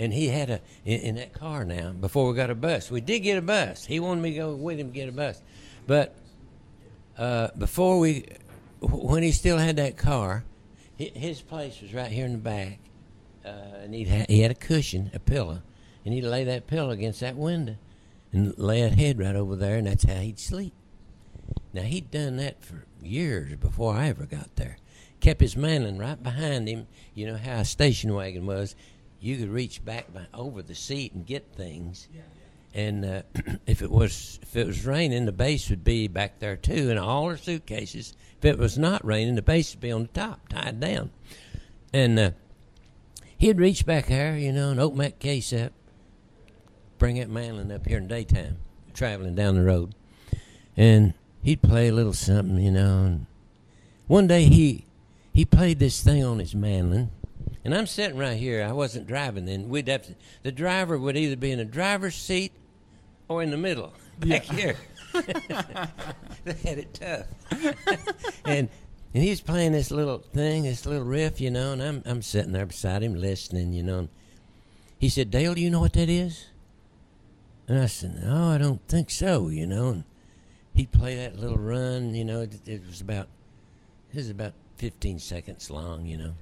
And he had a in, in that car now. Before we got a bus, we did get a bus. He wanted me to go with him get a bus, but uh, before we, when he still had that car, his place was right here in the back, uh, and he had he had a cushion, a pillow, and he'd lay that pillow against that window, and lay that head right over there, and that's how he'd sleep. Now he'd done that for years before I ever got there. Kept his mandolin right behind him. You know how a station wagon was. You could reach back by, over the seat and get things. And uh, if it was if it was raining, the bass would be back there too, and all our suitcases. If it was not raining, the bass would be on the top, tied down. And uh, he'd reach back there, you know, and open that case up, bring that mandolin up here in daytime, traveling down the road, and he'd play a little something, you know. And one day he he played this thing on his mandolin, and I'm sitting right here. I wasn't driving then. We'd have to, the driver would either be in the driver's seat or in the middle back here. they had it tough, and and he was playing this little thing, this little riff, you know, and I'm I'm sitting there beside him listening, you know. And he said, "Dale, do you know what that is?" And I said, "No, I don't think so," you know. And he'd play that little run, you know. It, it was about it was about 15 seconds long, you know.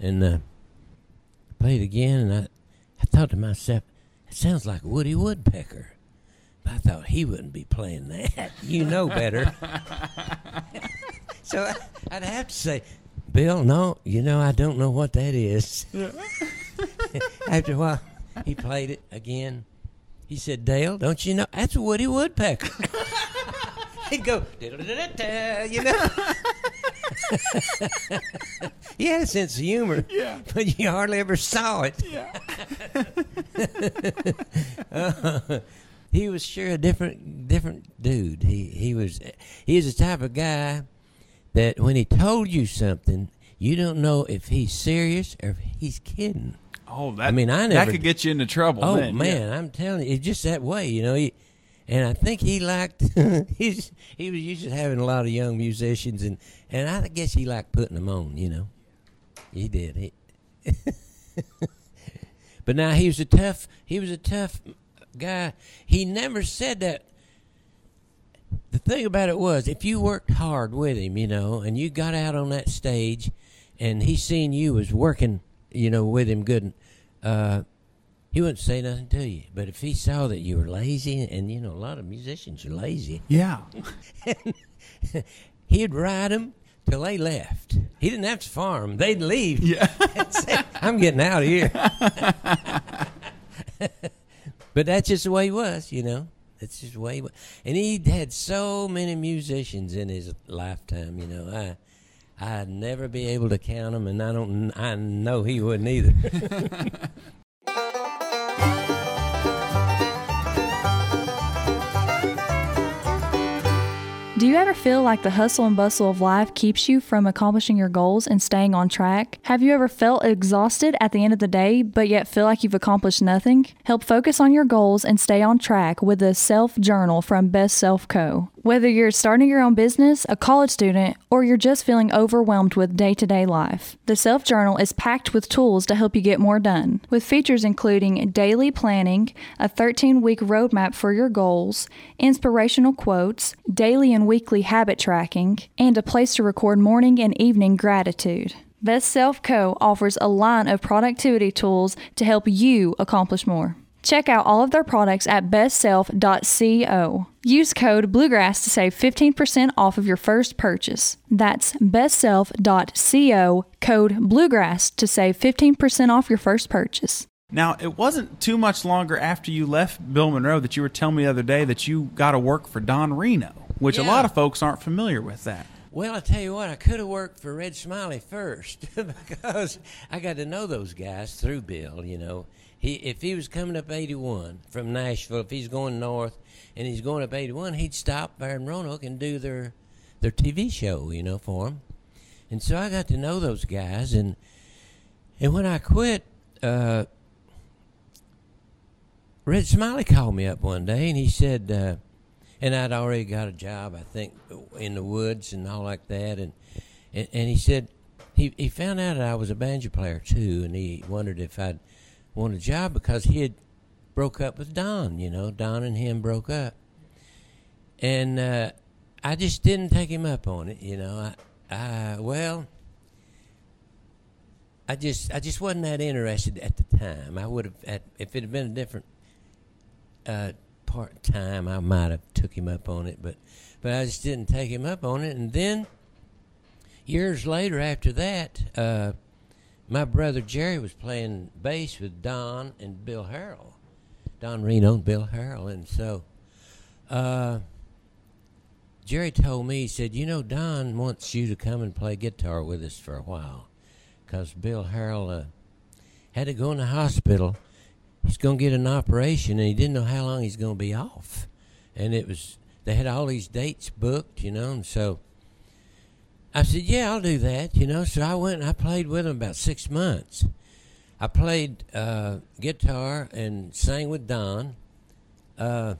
And uh, played again, and I I thought to myself, it sounds like Woody Woodpecker. I thought he wouldn't be playing that. You know better. so I, I'd have to say, Bill, no, you know, I don't know what that is. After a while, he played it again. He said, Dale, don't you know? That's Woody Woodpecker. He'd go, you know. he had a sense of humor, Yeah. but you hardly ever saw it. Uh, he was sure a different different dude. He he was he is the type of guy that when he told you something, you don't know if he's serious or if he's kidding. Oh, that I mean, I never, that could get you into trouble. Oh then, yeah. man, I'm telling you, it's just that way, you know. He, and I think he liked he's he was used to having a lot of young musicians, and and I guess he liked putting them on, you know. He did. He, but now he was a tough he was a tough guy. He never said that. The thing about it was, if you worked hard with him, you know, and you got out on that stage, and he seen you was working, you know, with him good, uh, he wouldn't say nothing to you. But if he saw that you were lazy, and you know, a lot of musicians are lazy, Yeah. he'd ride them till they left. He didn't have to farm; they'd leave. Yeah. Say, I'm getting out of here. but that's just the way he was, you know. That's just the way he was. And he had so many musicians in his lifetime, you know. I I'd never be able to count them, and I don't. I know he wouldn't either. Do you ever feel like the hustle and bustle of life keeps you from accomplishing your goals and staying on track? Have you ever felt exhausted at the end of the day, but yet feel like you've accomplished nothing? Help focus on your goals and stay on track with the Self Journal from Best Self Co. Whether you're starting your own business, a college student, or you're just feeling overwhelmed with day to day life, the Self Journal is packed with tools to help you get more done. With features including daily planning, a 13 week roadmap for your goals, inspirational quotes, daily and weekly habit tracking, and a place to record morning and evening gratitude. Best Self Co. offers a line of productivity tools to help you accomplish more. Check out all of their products at bestself.co. Use code Bluegrass to save 15% off of your first purchase. That's bestself.co, code Bluegrass to save 15% off your first purchase. Now, it wasn't too much longer after you left Bill Monroe that you were telling me the other day that you got to work for Don Reno, which a lot of folks aren't familiar with that. Well, I tell you what, I could have worked for Red Smiley first because I got to know those guys through Bill. You know, he if he was coming up 81 from Nashville, if he's going north and he's going up 81, he'd stop there in Roanoke and do their their TV show. You know, for him. And so I got to know those guys, and and when I quit, uh, Red Smiley called me up one day and he said. Uh, and I'd already got a job, I think, in the woods and all like that. And and, and he said he he found out that I was a banjo player too, and he wondered if I'd want a job because he had broke up with Don. You know, Don and him broke up, and uh, I just didn't take him up on it. You know, I, I well. I just I just wasn't that interested at the time. I would have if it had been a different uh, part time, I might have took him up on it, but but I just didn't take him up on it. And then years later, after that, uh, my brother Jerry was playing bass with Don and Bill Harrell, Don Reno and Bill Harrell, and so uh, Jerry told me he said, "You know, Don wants you to come and play guitar with us for a while, because Bill Harrell uh, had to go in the hospital." he's going to get an operation and he didn't know how long he's going to be off. And it was they had all these dates booked you know and so i said yeah i'll do that you know. So i went and i played with him about six months. I played uh, guitar and sang with don uh,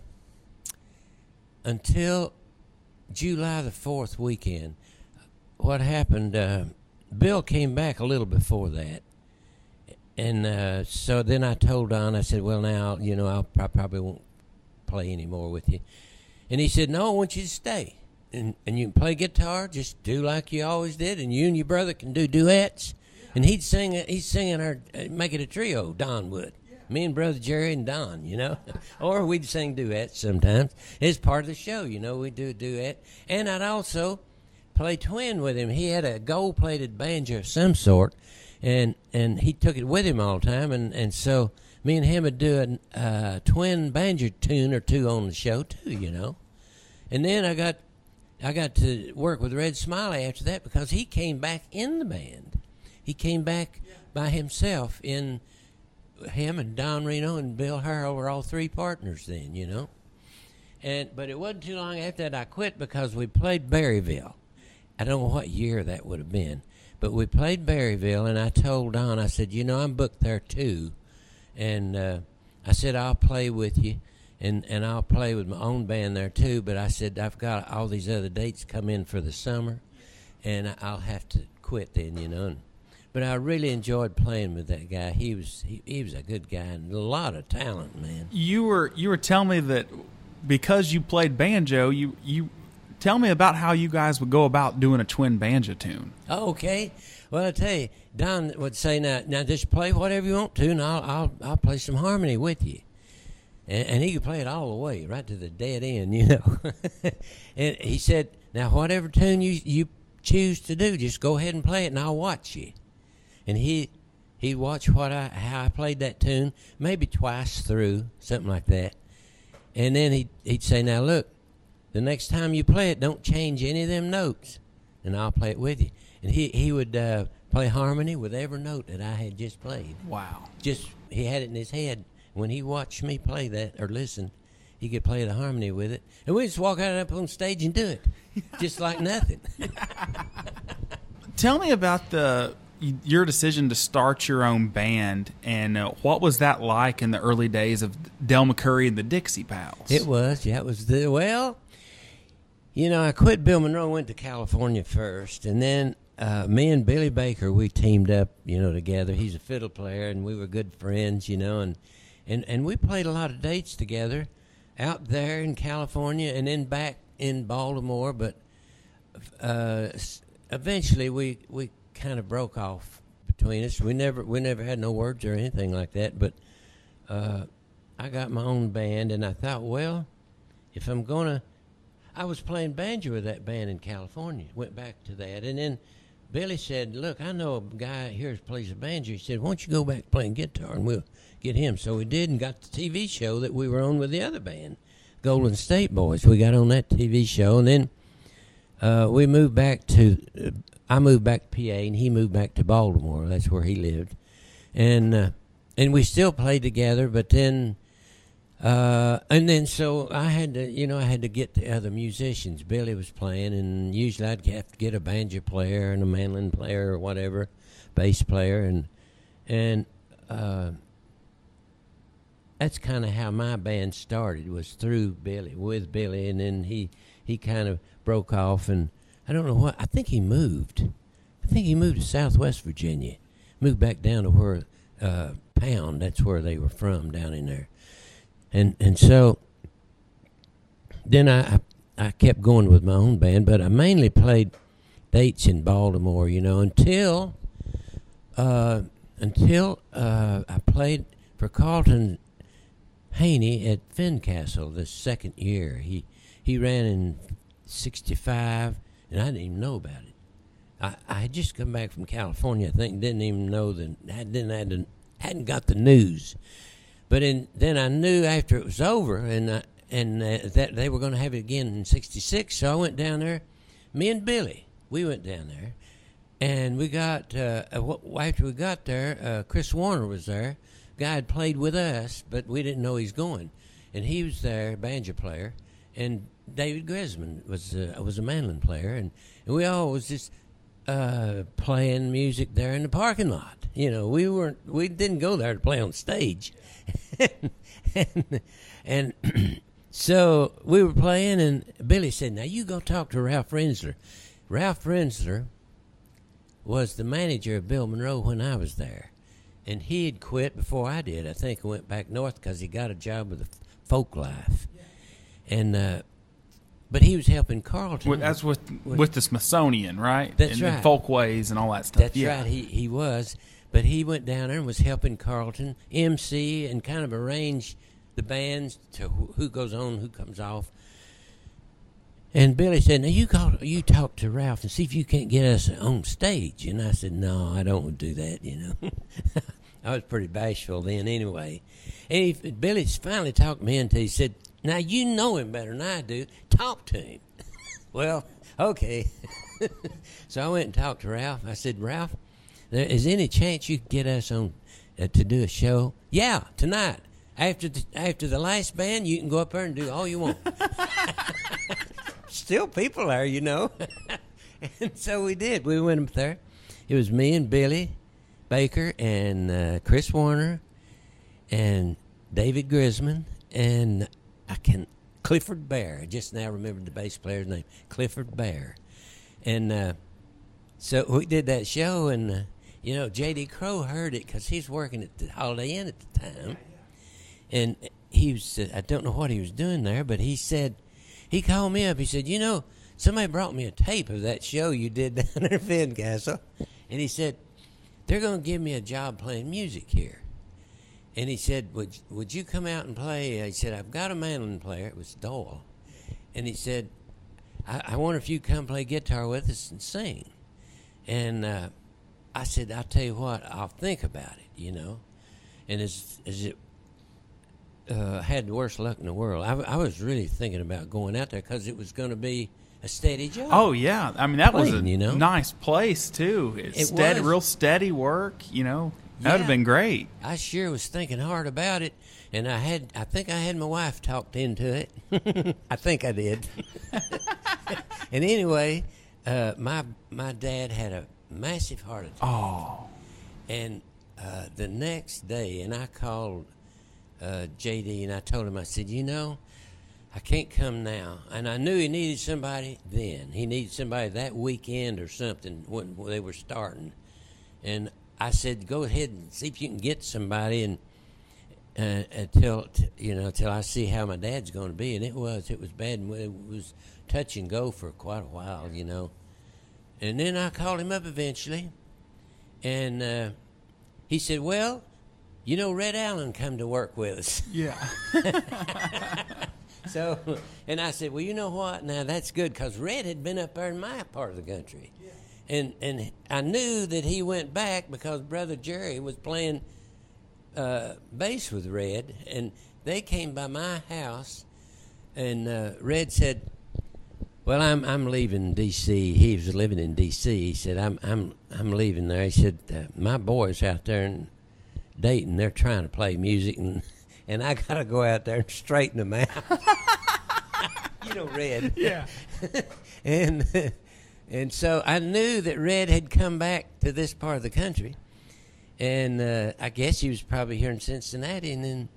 until july the 4th weekend. What happened uh, bill came back a little before that. And uh, so then I told Don, I said, "Well, now you know I'll, I probably won't play anymore with you." And he said, "No, I want you to stay, and and you can play guitar, just do like you always did, and you and your brother can do duets." And he'd sing, he's singing our, uh, make it a trio. Don would, me and brother Jerry and Don, you know, or we'd sing duets sometimes. It's part of the show, you know. We do a duet, and I'd also play twin with him. He had a gold-plated banjo of some sort, and and he took it with him all the time, and and so me and him would do a uh, twin banjo tune or two on the show too, you know. And then I got I got to work with Red Smiley after that because he came back in the band. He came back by himself in him and Don Reno and Bill Harrell were all three partners then, you know. And but it wasn't too long after that I quit because we played Berryville. I don't know what year that would have been, but we played Berryville, and I told Don, I said, you know, I'm booked there too, and uh, I said I'll play with you, and and I'll play with my own band there too. But I said I've got all these other dates come in for the summer, and I'll have to quit then, you know. And, but I really enjoyed playing with that guy. He was he, he was a good guy and a lot of talent, man. You were you were telling me that because you played banjo, you you tell me about how you guys would go about doing a twin banjo tune. Oh, okay. Well, I tell you, Don would say, "Now, now just play whatever you want to, and I'll I'll, I'll play some harmony with you." And, and he could play it all the way, right to the dead end, you know. and he said, "Now, whatever tune you you choose to do, just go ahead and play it, and I'll watch you." And he he'd watch what I how I played that tune, maybe twice through, something like that. And then he'd he'd say, "Now look, the next time you play it, don't change any of them notes, and I'll play it with you." And he he would uh, play harmony with every note that I had just played. Wow. Just he had it in his head when he watched me play that or listen. He could play the harmony with it, and we just walk out up on stage and do it, just like nothing. Tell me about the your decision to start your own band and uh, what was that like in the early days of Del McCoury and the Dixie Pals? It was, yeah, it was the well. You know, I quit Bill Monroe, went to California first, and then uh, me and Billy Baker we teamed up, you know, together. He's a fiddle player, and we were good friends, you know, and and and we played a lot of dates together out there in California, and then back in Baltimore. But uh, eventually, we we kind of broke off between us. We never we never had no words or anything like that. But uh, I got my own band, and I thought, well, if I'm gonna, I was playing banjo with that band in California. Went back to that, and then Billy said, "Look, I know a guy here who plays a banjo." He said, "Why don't you go back playing guitar, and we'll get him." So we did, and got the TV show that we were on with the other band, Golden State Boys. We got on that TV show, and then uh, we moved back to. Uh, I moved back to PA, and he moved back to Baltimore. That's where he lived, and uh, and we still played together. But then, uh, and then so I had to, you know, I had to get the other musicians. Billy was playing, and usually I'd have to get a banjo player and a mandolin player or whatever, bass player, and and uh, that's kind of how my band started. Was through Billy with Billy, and then he he kind of broke off and I don't know what. I think he moved. I think he moved to Southwest Virginia. Moved back down to where uh, Pound. That's where they were from down in there. And and so then I I kept going with my own band, but I mainly played dates in Baltimore. You know, until uh, until uh, I played for Carlton Haney at Fincastle the second year. He he ran in '65 and I didn't even know about it. I, I had just come back from California. I think didn't even know the didn't had hadn't got the news, but in, then I knew after it was over and I, and uh, that they were going to have it again in '66. So I went down there. Me and Billy, we went down there, and we got uh, after we got there, uh, Chris Warner was there. Guy had played with us, but we didn't know he's going, and he was there, banjo player, and David Grisman was uh, was a mandolin player, and, and we all was just uh, playing music there in the parking lot. You know, we weren't we didn't go there to play on stage, and, and so we were playing, and Billy said, "Now you go talk to Ralph Rinzler." Ralph Rinzler was the manager of Bill Monroe when I was there, and he had quit before I did. I think he went back north because he got a job with the Folk Life, and uh, but he was helping Carlton. With, that's with with the Smithsonian, right? That's and, right. And folkways and all that stuff. That's yeah. right. He he was, But he went down there and was helping Carlton MC and kind of arrange the bands to who, who goes on, who comes off. And Billy said, "Now you call, you talk to Ralph and see if you can't get us on stage." And I said, "No, I don't do that." You know, I was pretty bashful then, anyway. And he, Billy finally talked me into. He said, "Now you know him better than I do. Talk to him." well, okay. so I went and talked to Ralph. I said, "Ralph, there is any chance you could get us on uh, to do a show?" Yeah, tonight after the after the last band, you can go up there and do all you want. Still people there, you know. and so we did. We went up there. It was me and Billy Baker and uh, Chris Warner and David Grisman and I can Clifford Bear. I just now remembered the bass player's name, Clifford Bear. And uh, so we did that show, and uh, you know, J.D. Crowe heard it because he's working at the Holiday Inn at the time, and he was uh, I don't know what he was doing there, but he said he called me up. He said, you know, somebody brought me a tape of that show you did down there in Fincastle, and he said they're going to give me a job playing music here. And he said, "Would would you come out and play?" I said, "I've got a mandolin player. It was Doyle." And he said, "I, I wonder if you come play guitar with us and sing." And uh, I said, "I'll tell you what. I'll think about it." You know. And as as it uh, had the worst luck in the world, I, I was really thinking about going out there because it was going to be a steady job. Oh yeah, I mean that was a you know? nice place too. It's It steady, was. real steady work. You know, that would have been great. I sure was thinking hard about it, and I had I think I had my wife talked into it. I think I did. and anyway, uh, my my dad had a massive heart attack. Oh, And uh, the next day, and I called uh, JD and I told him, I said, you know, I can't come now. And I knew he needed somebody then. He needed somebody that weekend or something when, they were starting. And I said, go ahead and see if you can get somebody and uh, until t- you know till I see how my dad's going to be. And it was it was bad. and It was touch and go for quite a while, you know. And then I called him up eventually, and uh, he said, "Well, you know, Red Allen come to work with us." yeah. So, and I said, well, you know what? Now that's good because Red had been up there in my part of the country, and and I knew that he went back because brother Jerry was playing uh, bass with Red, and they came by my house, and uh, Red said, "Well, I'm I'm leaving D.C." He was living in D.C. He said, "I'm I'm I'm leaving there." He said, uh, "My boys out there in Dayton, they're trying to play music, and and I got to go out there and straighten them out." you know, Red. Yeah. and and so I knew that Red had come back to this part of the country, and uh, I guess he was probably here in Cincinnati, and then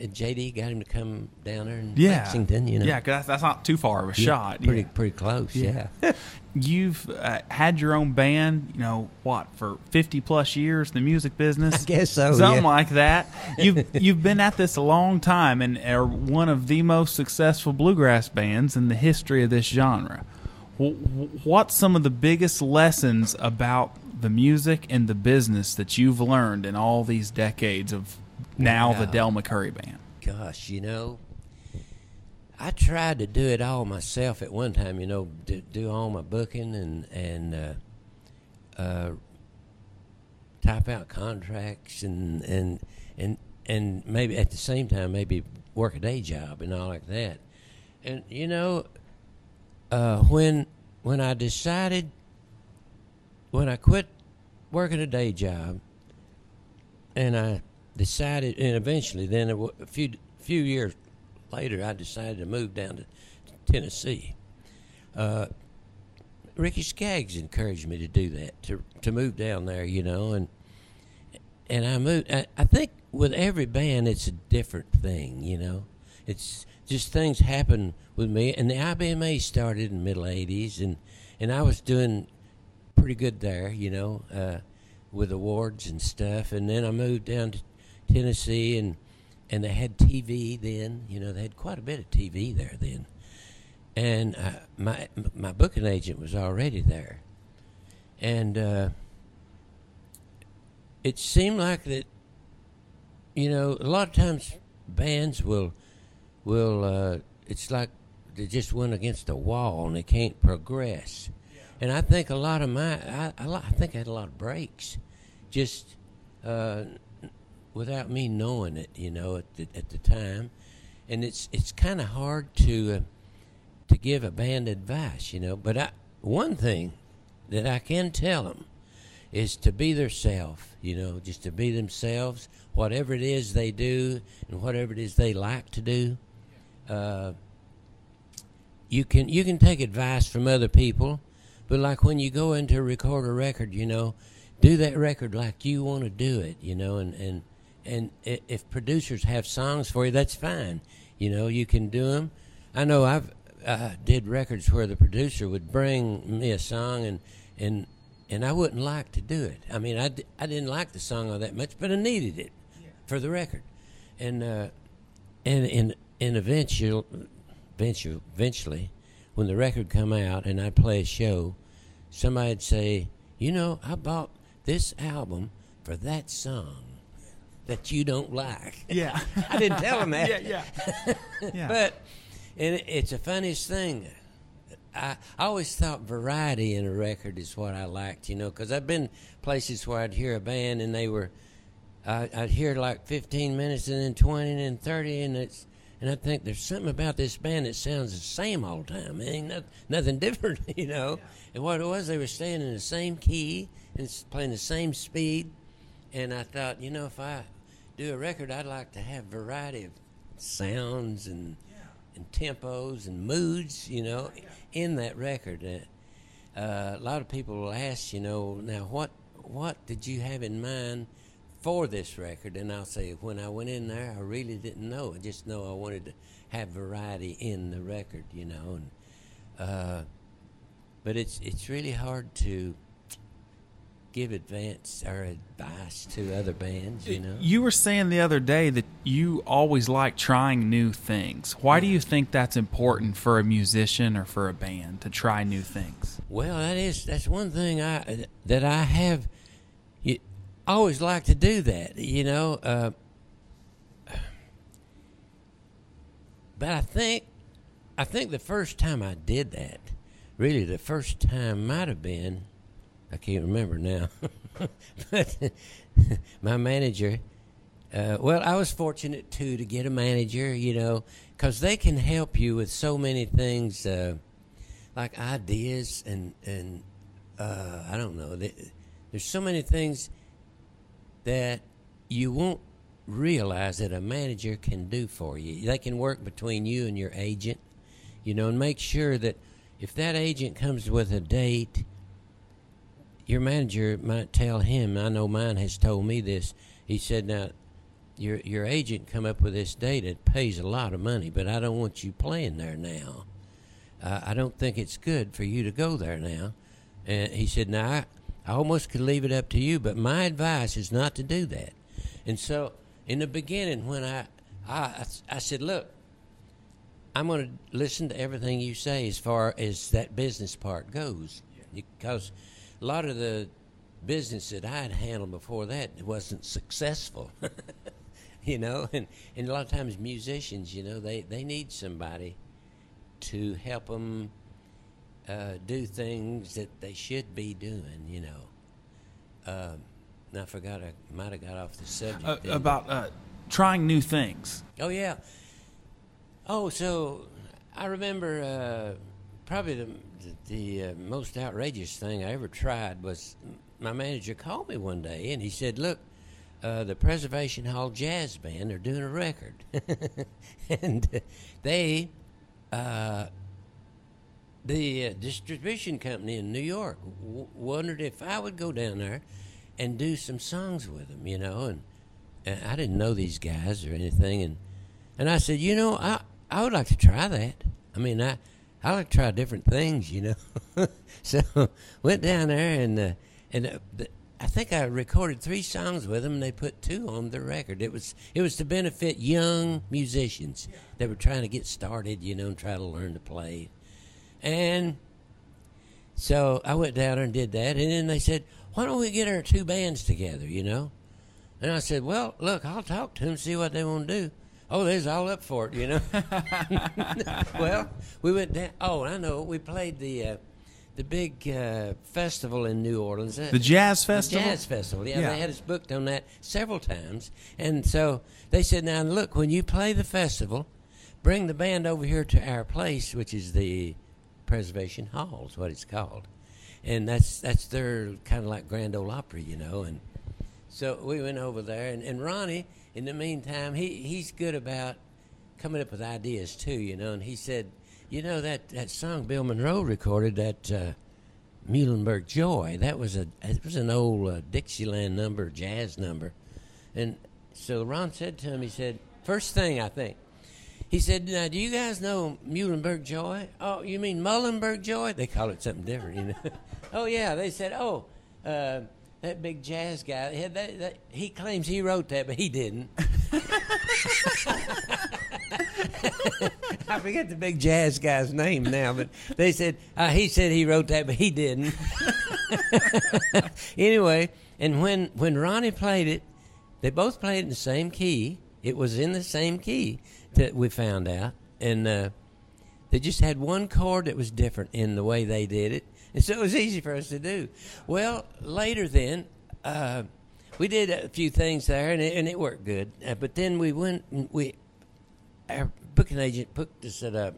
uh, JD got him to come down there in Yeah. Lexington. You know, Yeah, 'cause that's, not too far of a Yeah, shot. pretty yeah. pretty close. Yeah. You've uh, had your own band, you know, what for fifty plus years in the music business? I guess so, something yeah. like that. You've you've been at this a long time and are one of the most successful bluegrass bands in the history of this genre. Wh- wh- What's some of the biggest lessons about the music and the business that you've learned in all these decades of now the Wow. Del McCoury band? Gosh, you know, I tried to do it all myself at one time. You know, do, do all my booking and and uh, uh, type out contracts and and and and maybe at the same time maybe work a day job and all like that. And you know, uh, when when I decided when I quit working a day job and I decided, and eventually, then a few few years later, I decided to move down to Tennessee. Uh, Ricky Skaggs encouraged me to do that, to to move down there, you know, and and I moved. I, I think with every band, it's a different thing, you know. It's just things happen with me, and the IBMA started in the middle '80s, and and I was doing pretty good there, you know, uh, with awards and stuff. And then I moved down to Tennessee, and and they had TV then. You know, they had quite a bit of TV there then. And uh, my my booking agent was already there, and uh, it seemed like that. You know, a lot of times bands will will. Uh, it's like they just went against a wall and they can't progress. And I think a lot of my, I, I, I think I had a lot of breaks, just uh, without me knowing it. You know, at the, at the time, and it's it's kind of hard to uh, to give a band advice. You know, but I one thing that I can tell them is to be themselves, you know, just to be themselves, whatever it is they do and whatever it is they like to do. Uh, you can you can take advice from other people, but like when you go in to record a record, you know, do that record like you want to do it, you know, and and and if producers have songs for you, that's fine. You know, you can do them. I know I've uh, did records where the producer would bring me a song and and and I wouldn't like to do it. I mean, I, d- I didn't like the song all that much, but I needed it for the record, and uh, and and and eventually, eventually, eventually, when the record come out and I play a show, somebody'd say, you know, I bought this album for that song that you don't like. Yeah. I didn't tell him that. yeah, yeah. yeah. But and it's the funniest thing. I, I always thought variety in a record is what I liked, you know, because I've been places where I'd hear a band and they were, I, I'd hear like 15 minutes and then 20 and then 30, and it's, and I think there's something about this band that sounds the same all the time. It ain't no, nothing different, you know. And what it was, they were staying in the same key and playing the same speed. And I thought, you know, if I do a record, I'd like to have variety of sounds and and tempos and moods, you know, in that record. Uh, a lot of people will ask, you know, now what what did you have in mind for this record? And I'll say, when I went in there, I really didn't know. I just know I wanted to have variety in the record, you know. And uh, but it's it's really hard to give advance or advice to other bands, you know. You were saying the other day that you always like trying new things. Why do you think that's important for a musician or for a band to try new things? Well, that is that's one thing I that I have. You, always like to do that, you know. Uh, but I think, I think the first time I did that, really the first time might have been, I can't remember now, but my manager. Uh, well, I was fortunate too to get a manager, you know, because they can help you with so many things. Uh, like ideas and and uh, I don't know. There's so many things that you won't realize that a manager can do for you. They can work between you and your agent, you know, and make sure that if that agent comes with a date, your manager might tell him. I know mine has told me this. He said, "Now, your your agent come up with this date. It pays a lot of money, but I don't want you playing there now." uh, I don't think it's good for you to go there now. And he said, now I, I almost could leave it up to you, but my advice is not to do that. And so in the beginning, when I, I, I said, look, I'm going to listen to everything you say as far as that business part goes, because a lot of the business that I had handled before that wasn't successful. you know, and, and a lot of times musicians, you know, they, they need somebody to help them uh, do things that they should be doing, you know. Um, I forgot, I might have got off the subject. Uh, about uh, trying new things. Oh yeah. Oh, so I remember uh, probably the the, the uh, most outrageous thing I ever tried was my manager called me one day and he said, "Look, uh, the Preservation Hall Jazz Band are doing a record, and uh, they." Uh, the uh, distribution company in New York w- wondered if I would go down there and do some songs with them, you know, and, and I didn't know these guys or anything, and and I said, you know, I I would like to try that. I mean, I I like to try different things, you know. so went down there and uh, and uh, I think I recorded three songs with them, and they put two on the record. It was it was to benefit young musicians that were trying to get started, you know, and try to learn to play. And so I went down there and did that, and then they said, why don't we get our two bands together, you know? And I said, well, look, I'll talk to them, see what they want to do. Oh, they's all up for it, you know. well, we went down. Oh, I know. We played the uh, the big uh, festival in New Orleans. The Jazz Festival. The Jazz Festival. Yeah, Yeah. they had us booked on that several times, and so they said, "Now look, when you play the festival, bring the band over here to our place, which is the Preservation Hall, is what it's called, and that's that's their kind of like Grand Ole Opry, you know." And so we went over there, and, and Ronnie, in the meantime, he he's good about coming up with ideas too, you know. And he said, "You know that that song Bill Monroe recorded that." Uh, Milenberg Joy. That was a it was an old uh, Dixieland number, jazz number, and so Ron said to him, he said, first thing I think, he said, now do you guys know Milenberg Joy? Oh, you mean Milenberg Joy? They call it something different, you know. oh yeah, they said, oh, uh, that big jazz guy. He, that, that, he claims he wrote that, but he didn't. I forget the big jazz guy's name now, but they said uh, he said he wrote that, but he didn't. anyway, and when when Ronnie played it, they both played in the same key. It was in the same key that we found out, and uh, they just had one chord that was different in the way they did it, and so it was easy for us to do. Well, later then. Uh, we did a few things there, and it, and it worked good. Uh, but then we went, and we our booking agent booked us at a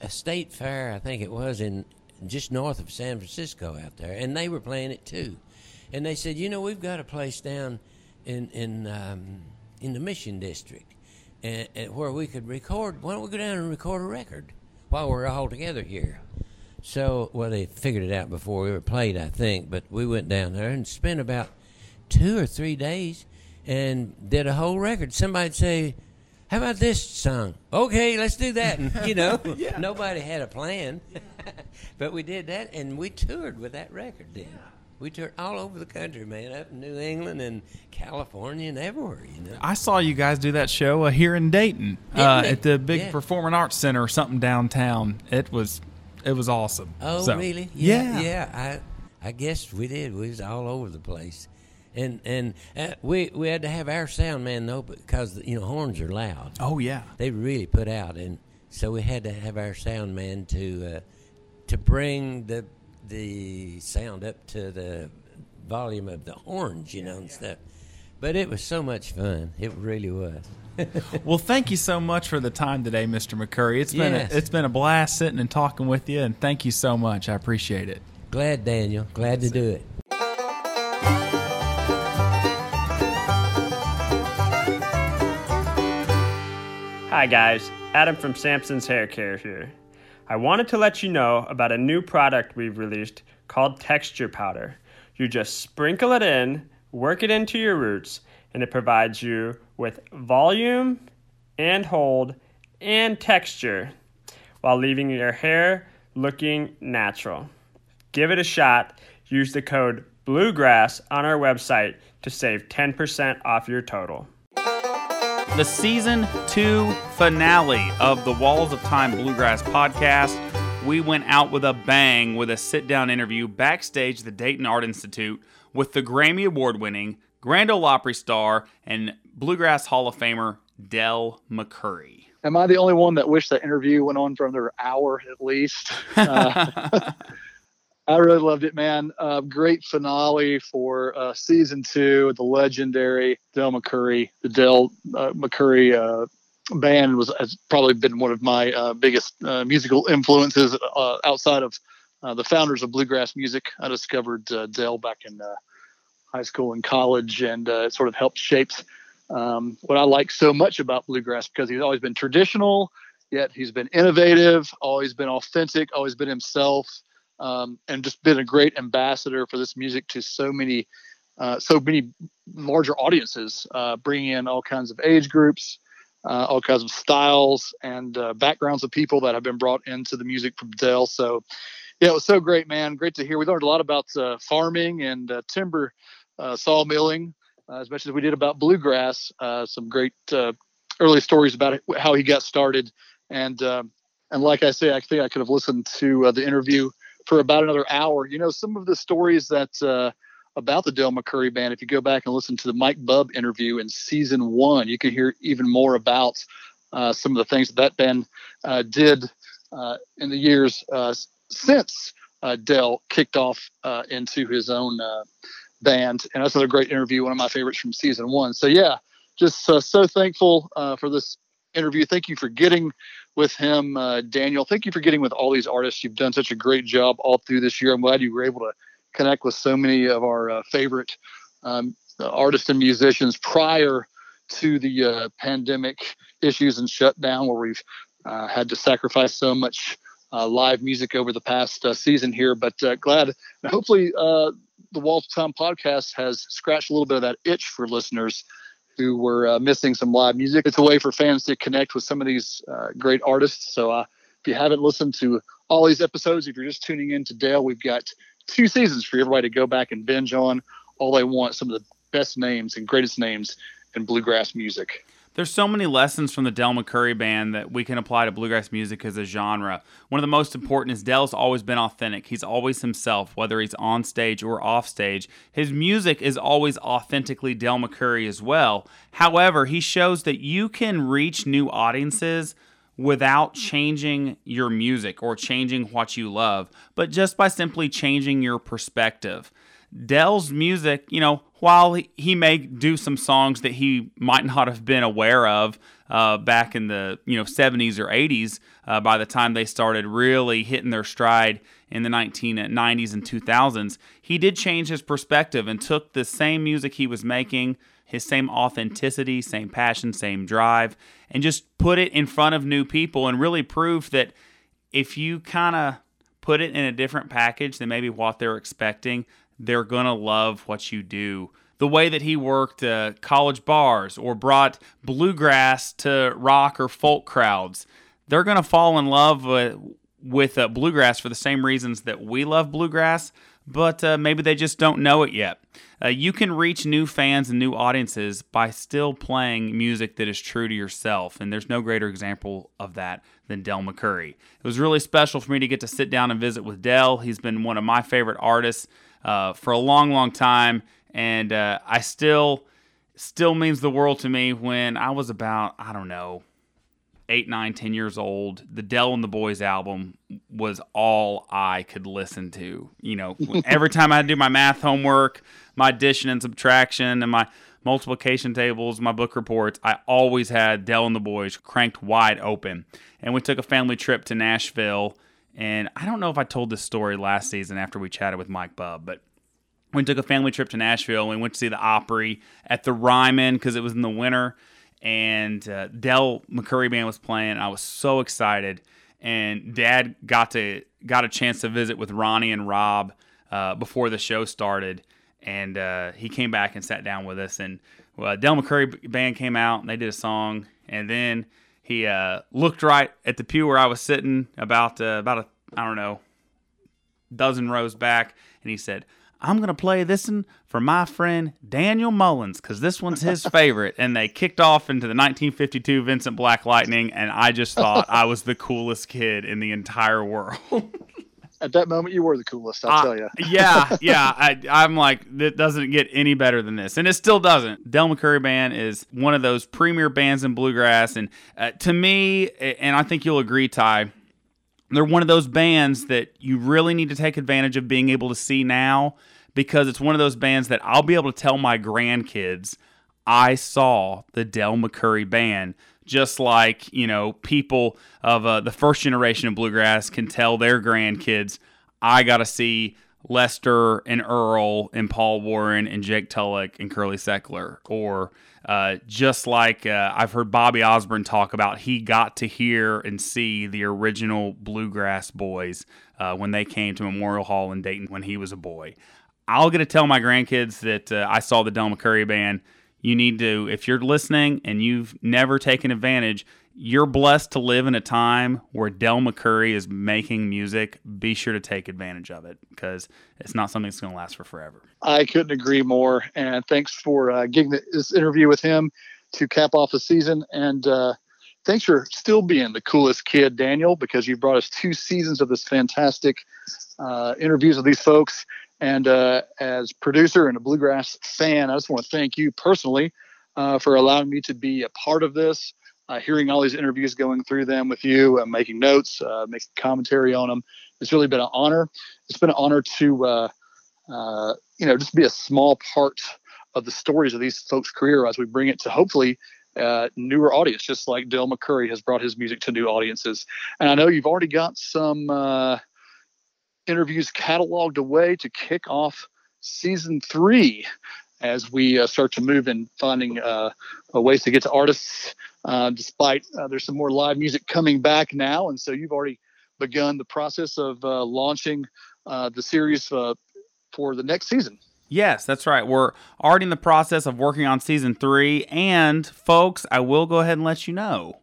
a state fair, I think it was in just north of San Francisco out there, and they were playing it too. And they said, you know, we've got a place down in in um, in the Mission District, and, and where we could record. Why don't we go down and record a record while we're all together here? So, well, they figured it out before we were played, I think. But we went down there and spent about two or three days and did a whole record. Somebody'd say, "How about this song?" Okay, let's do that. And, you know, nobody had a plan, but we did that, and we toured with that record. Then we toured all over the country, man, up in New England and California and everywhere. You know. I saw you guys do that show uh, here in Dayton uh, at the big Yeah. Performing Arts Center or something downtown. It was it was awesome. Oh, So, really? Yeah. yeah. I, I guess we did. We was all over the place, and and uh, we we had to have our sound man though because you know horns are loud. Oh yeah. They really put out, and so we had to have our sound man to uh, to bring the the sound up to the volume of the horns, you know, and stuff. But it was so much fun. It really was. Well, thank you so much for the time today, Mr. McCoury. It's been Yes. a, it's been a blast sitting and talking with you, and thank you so much. I appreciate it. Glad, Daniel. Glad to do it. Hi guys, Adam from Samson's Hair Care here. I wanted to let you know about a new product we've released called Texture Powder. You just sprinkle it in, work it into your roots, and it provides you with volume and hold and texture while leaving your hair looking natural. Give it a shot. Use the code Bluegrass on our website to save 10% off your total. The season two finale of the Walls of Time Bluegrass podcast. We went out with a bang with a sit down interview backstage at the Dayton Art Institute with the Grammy Award winning Grand Ole Opry star and Bluegrass Hall of Famer Del McCoury. Am I the only one that wished that interview went on for another hour at least? Uh, I really loved it, man. Uh, great finale for uh, season two. The legendary Del McCoury, the Del uh, McCoury uh, band was has probably been one of my uh, biggest uh, musical influences uh, outside of uh, the founders of bluegrass music. I discovered uh, Del back in uh, high school and college, and uh, it sort of helped shape um, what I like so much about bluegrass because he's always been traditional, yet he's been innovative, always been authentic, always been himself, um, and just been a great ambassador for this music to so many, uh, so many larger audiences, uh, bringing in all kinds of age groups, uh, all kinds of styles and uh, backgrounds of people that have been brought into the music from Del. So, yeah, it was so great, man. Great to hear. We learned a lot about uh, farming and uh, timber uh, sawmilling, as much as we did about bluegrass. Uh, some great uh, early stories about how he got started, and um and like I say, I think I could have listened to uh, the interview for about another hour. You know, some of the stories that uh, about the Del McCoury band. If you go back and listen to the Mike Bub interview in season one, you can hear even more about uh, some of the things that that band uh, did uh, in the years uh, since uh, Del kicked off into his own band. And that's another great interview, one of my favorites from season one. So, yeah, just so thankful for this interview. Thank you for getting with him, uh, Daniel. Thank you for getting with all these artists. You've done such a great job all through this year. I'm glad you were able to connect with so many of our uh, favorite um, artists and musicians prior to the uh, pandemic issues and shutdown, where we've uh, had to sacrifice so much uh, live music over the past uh, season here. But glad, hopefully, the of Time podcast has scratched a little bit of that itch for listeners who were uh, missing some live music. It's a way for fans to connect with some of these uh, great artists. So uh, if you haven't listened to all these episodes, if you're just tuning in to Dale, we've got two seasons for everybody to go back and binge on all they want, some of the best names and greatest names in bluegrass music there's so many lessons from the Del McCoury band that we can apply to bluegrass music as a genre. One of the most important is Del's always been authentic. He's always himself, whether he's on stage or off stage. His music is always authentically Del McCoury as well. However, he shows that you can reach new audiences without changing your music or changing what you love, but just by simply changing your perspective. Del's music, you know, while he, may do some songs that he might not have been aware of uh, back in the you know 70s or 80s, uh, by the time they started really hitting their stride in the 1990s and 2000s, he did change his perspective and took the same music he was making, his same authenticity, same passion, same drive, and just put it in front of new people and really proved that if you kind of put it in a different package than maybe what they're expecting, they're going to love what you do. The way that he worked uh, college bars or brought bluegrass to rock or folk crowds, they're going to fall in love with, with uh, bluegrass for the same reasons that we love bluegrass, but uh, maybe they just don't know it yet. Uh, you can reach new fans and new audiences by still playing music that is true to yourself, and there's no greater example of that than Del McCoury. It was really special for me to get to sit down and visit with Del. He's been one of my favorite artists uh, for a long, long time, and uh, I still still means the world to me. When I was about I don't know eight, nine, ten years old, the Del and the Boys album was all I could listen to. You know, every time I had to do my math homework, my addition and subtraction, and my multiplication tables, my book reports, I always had Del and the Boys cranked wide open. And we took a family trip to Nashville and I don't know if I told this story last season after we chatted with Mike Bub, but we took a family trip to Nashville we went to see the Opry at the Ryman because it was in the winter. And uh, Del McCoury band was playing. I was so excited, and Dad got to got a chance to visit with Ronnie and Rob uh, before the show started, and uh, he came back and sat down with us. And well, Del McCoury band came out and they did a song, and then he uh, looked right at the pew where I was sitting, about uh, about a I don't know dozen rows back, and he said, "I'm gonna play this one for my friend Daniel Mullins because this one's his favorite." And they kicked off into the 1952 Vincent Black Lightning, and I just thought I was the coolest kid in the entire world. at that moment you were the coolest i'll uh, tell you yeah yeah. I, i'm like it doesn't get any better than this. And it still doesn't. Del mccoury band is one of those premier bands in bluegrass. And uh, to me and i think you'll agree ty they're one of those bands that you really need to take advantage of being able to see now because it's one of those bands that i'll be able to tell my grandkids i saw the del mccoury band just like you know people of uh, the first generation of bluegrass can tell their grandkids i got to see lester and earl and paul warren and jake tullock and curly seckler. Or uh, just like uh, i've heard bobby osborne talk about he got to hear and see the original bluegrass boys uh, when they came to memorial hall in dayton when he was a boy. I'll get to tell my grandkids that uh, i saw the del mccoury band you need to, if you're listening and you've never taken advantage, you're blessed to live in a time where Del McCoury is making music. Be sure to take advantage of it because it's not something that's going to last for forever. I couldn't agree more. And thanks for uh, getting this interview with him to cap off the season. And uh, thanks for still being the coolest kid, Daniel, because you brought us two seasons of this fantastic uh, interviews with these folks. And uh, as producer and a bluegrass fan, I just want to thank you personally uh, for allowing me to be a part of this. Uh, hearing all these interviews, going through them with you, uh, making notes, uh, making commentary on them, it's really been an honor. It's been an honor to, uh, you know, just be a small part of the stories of these folks' career as we bring it to hopefully uh, newer audience, just like Del McCoury has brought his music to new audiences. And I know you've already got some uh, interviews cataloged away to kick off season three as we uh, start to move in finding uh, ways to get to artists. Uh, despite uh, there's some more live music coming back now, and so you've already begun the process of uh, launching uh, the series for the next season. Yes, that's right. We're already in the process of working on season three, and folks, I will go ahead and let you know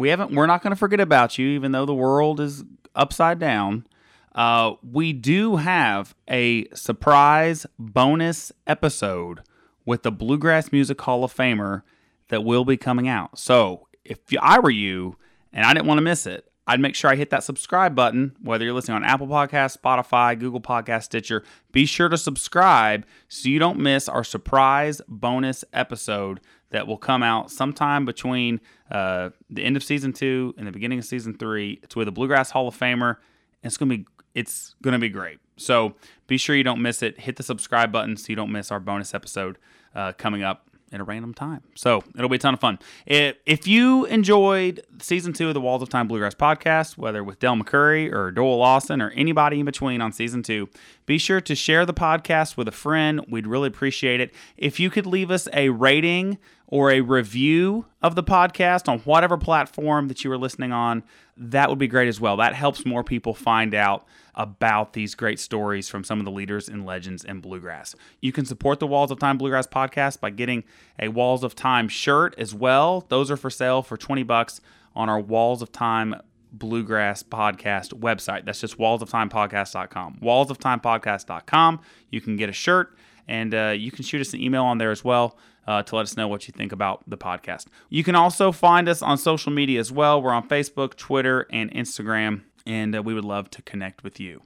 we haven't. We're not going to forget about you, even though the world is upside down. Uh, we do have a surprise bonus episode with the Bluegrass Music Hall of Famer that will be coming out. So if I were you and I didn't want to miss it, I'd make sure I hit that subscribe button, whether you're listening on Apple Podcasts, Spotify, Google Podcast, Stitcher. Be sure to subscribe so you don't miss our surprise bonus episode that will come out sometime between uh, the end of season two and the beginning of season three. It's with a Bluegrass Hall of Famer. It's gonna be it's gonna be great. So be sure you don't miss it. Hit the subscribe button so you don't miss our bonus episode uh, coming up at a random time. So it'll be a ton of fun. If you enjoyed season two of the Walls of Time Bluegrass podcast, whether with Del McCoury or Doyle Lawson or anybody in between on season two, be sure to share the podcast with a friend. We'd really appreciate it. If you could leave us a rating or a review of the podcast on whatever platform that you are listening on, that would be great as well. That helps more people find out about these great stories from some of the leaders and legends in bluegrass. You can support the Walls of Time Bluegrass podcast by getting a Walls of Time shirt as well. Those are for sale for 20 bucks on our Walls of Time Bluegrass Podcast website. That's just wallsoftimepodcast.com. Wallsoftimepodcast.com. You can get a shirt and uh, you can shoot us an email on there as well uh, to let us know what you think about the podcast. You can also find us on social media as well. We're on Facebook, Twitter, and Instagram, and uh, we would love to connect with you.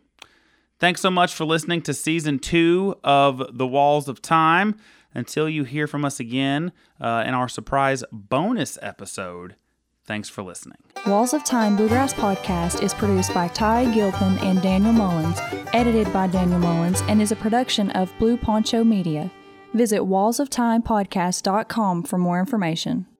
Thanks so much for listening to season two of The Walls of Time. Until you hear from us again uh, in our surprise bonus episode, thanks for listening. Walls of Time Bluegrass Podcast is produced by Ty Gilpin and Daniel Mullins, edited by Daniel Mullins, and is a production of Blue Poncho Media. Visit wallsoftimepodcast.com for more information.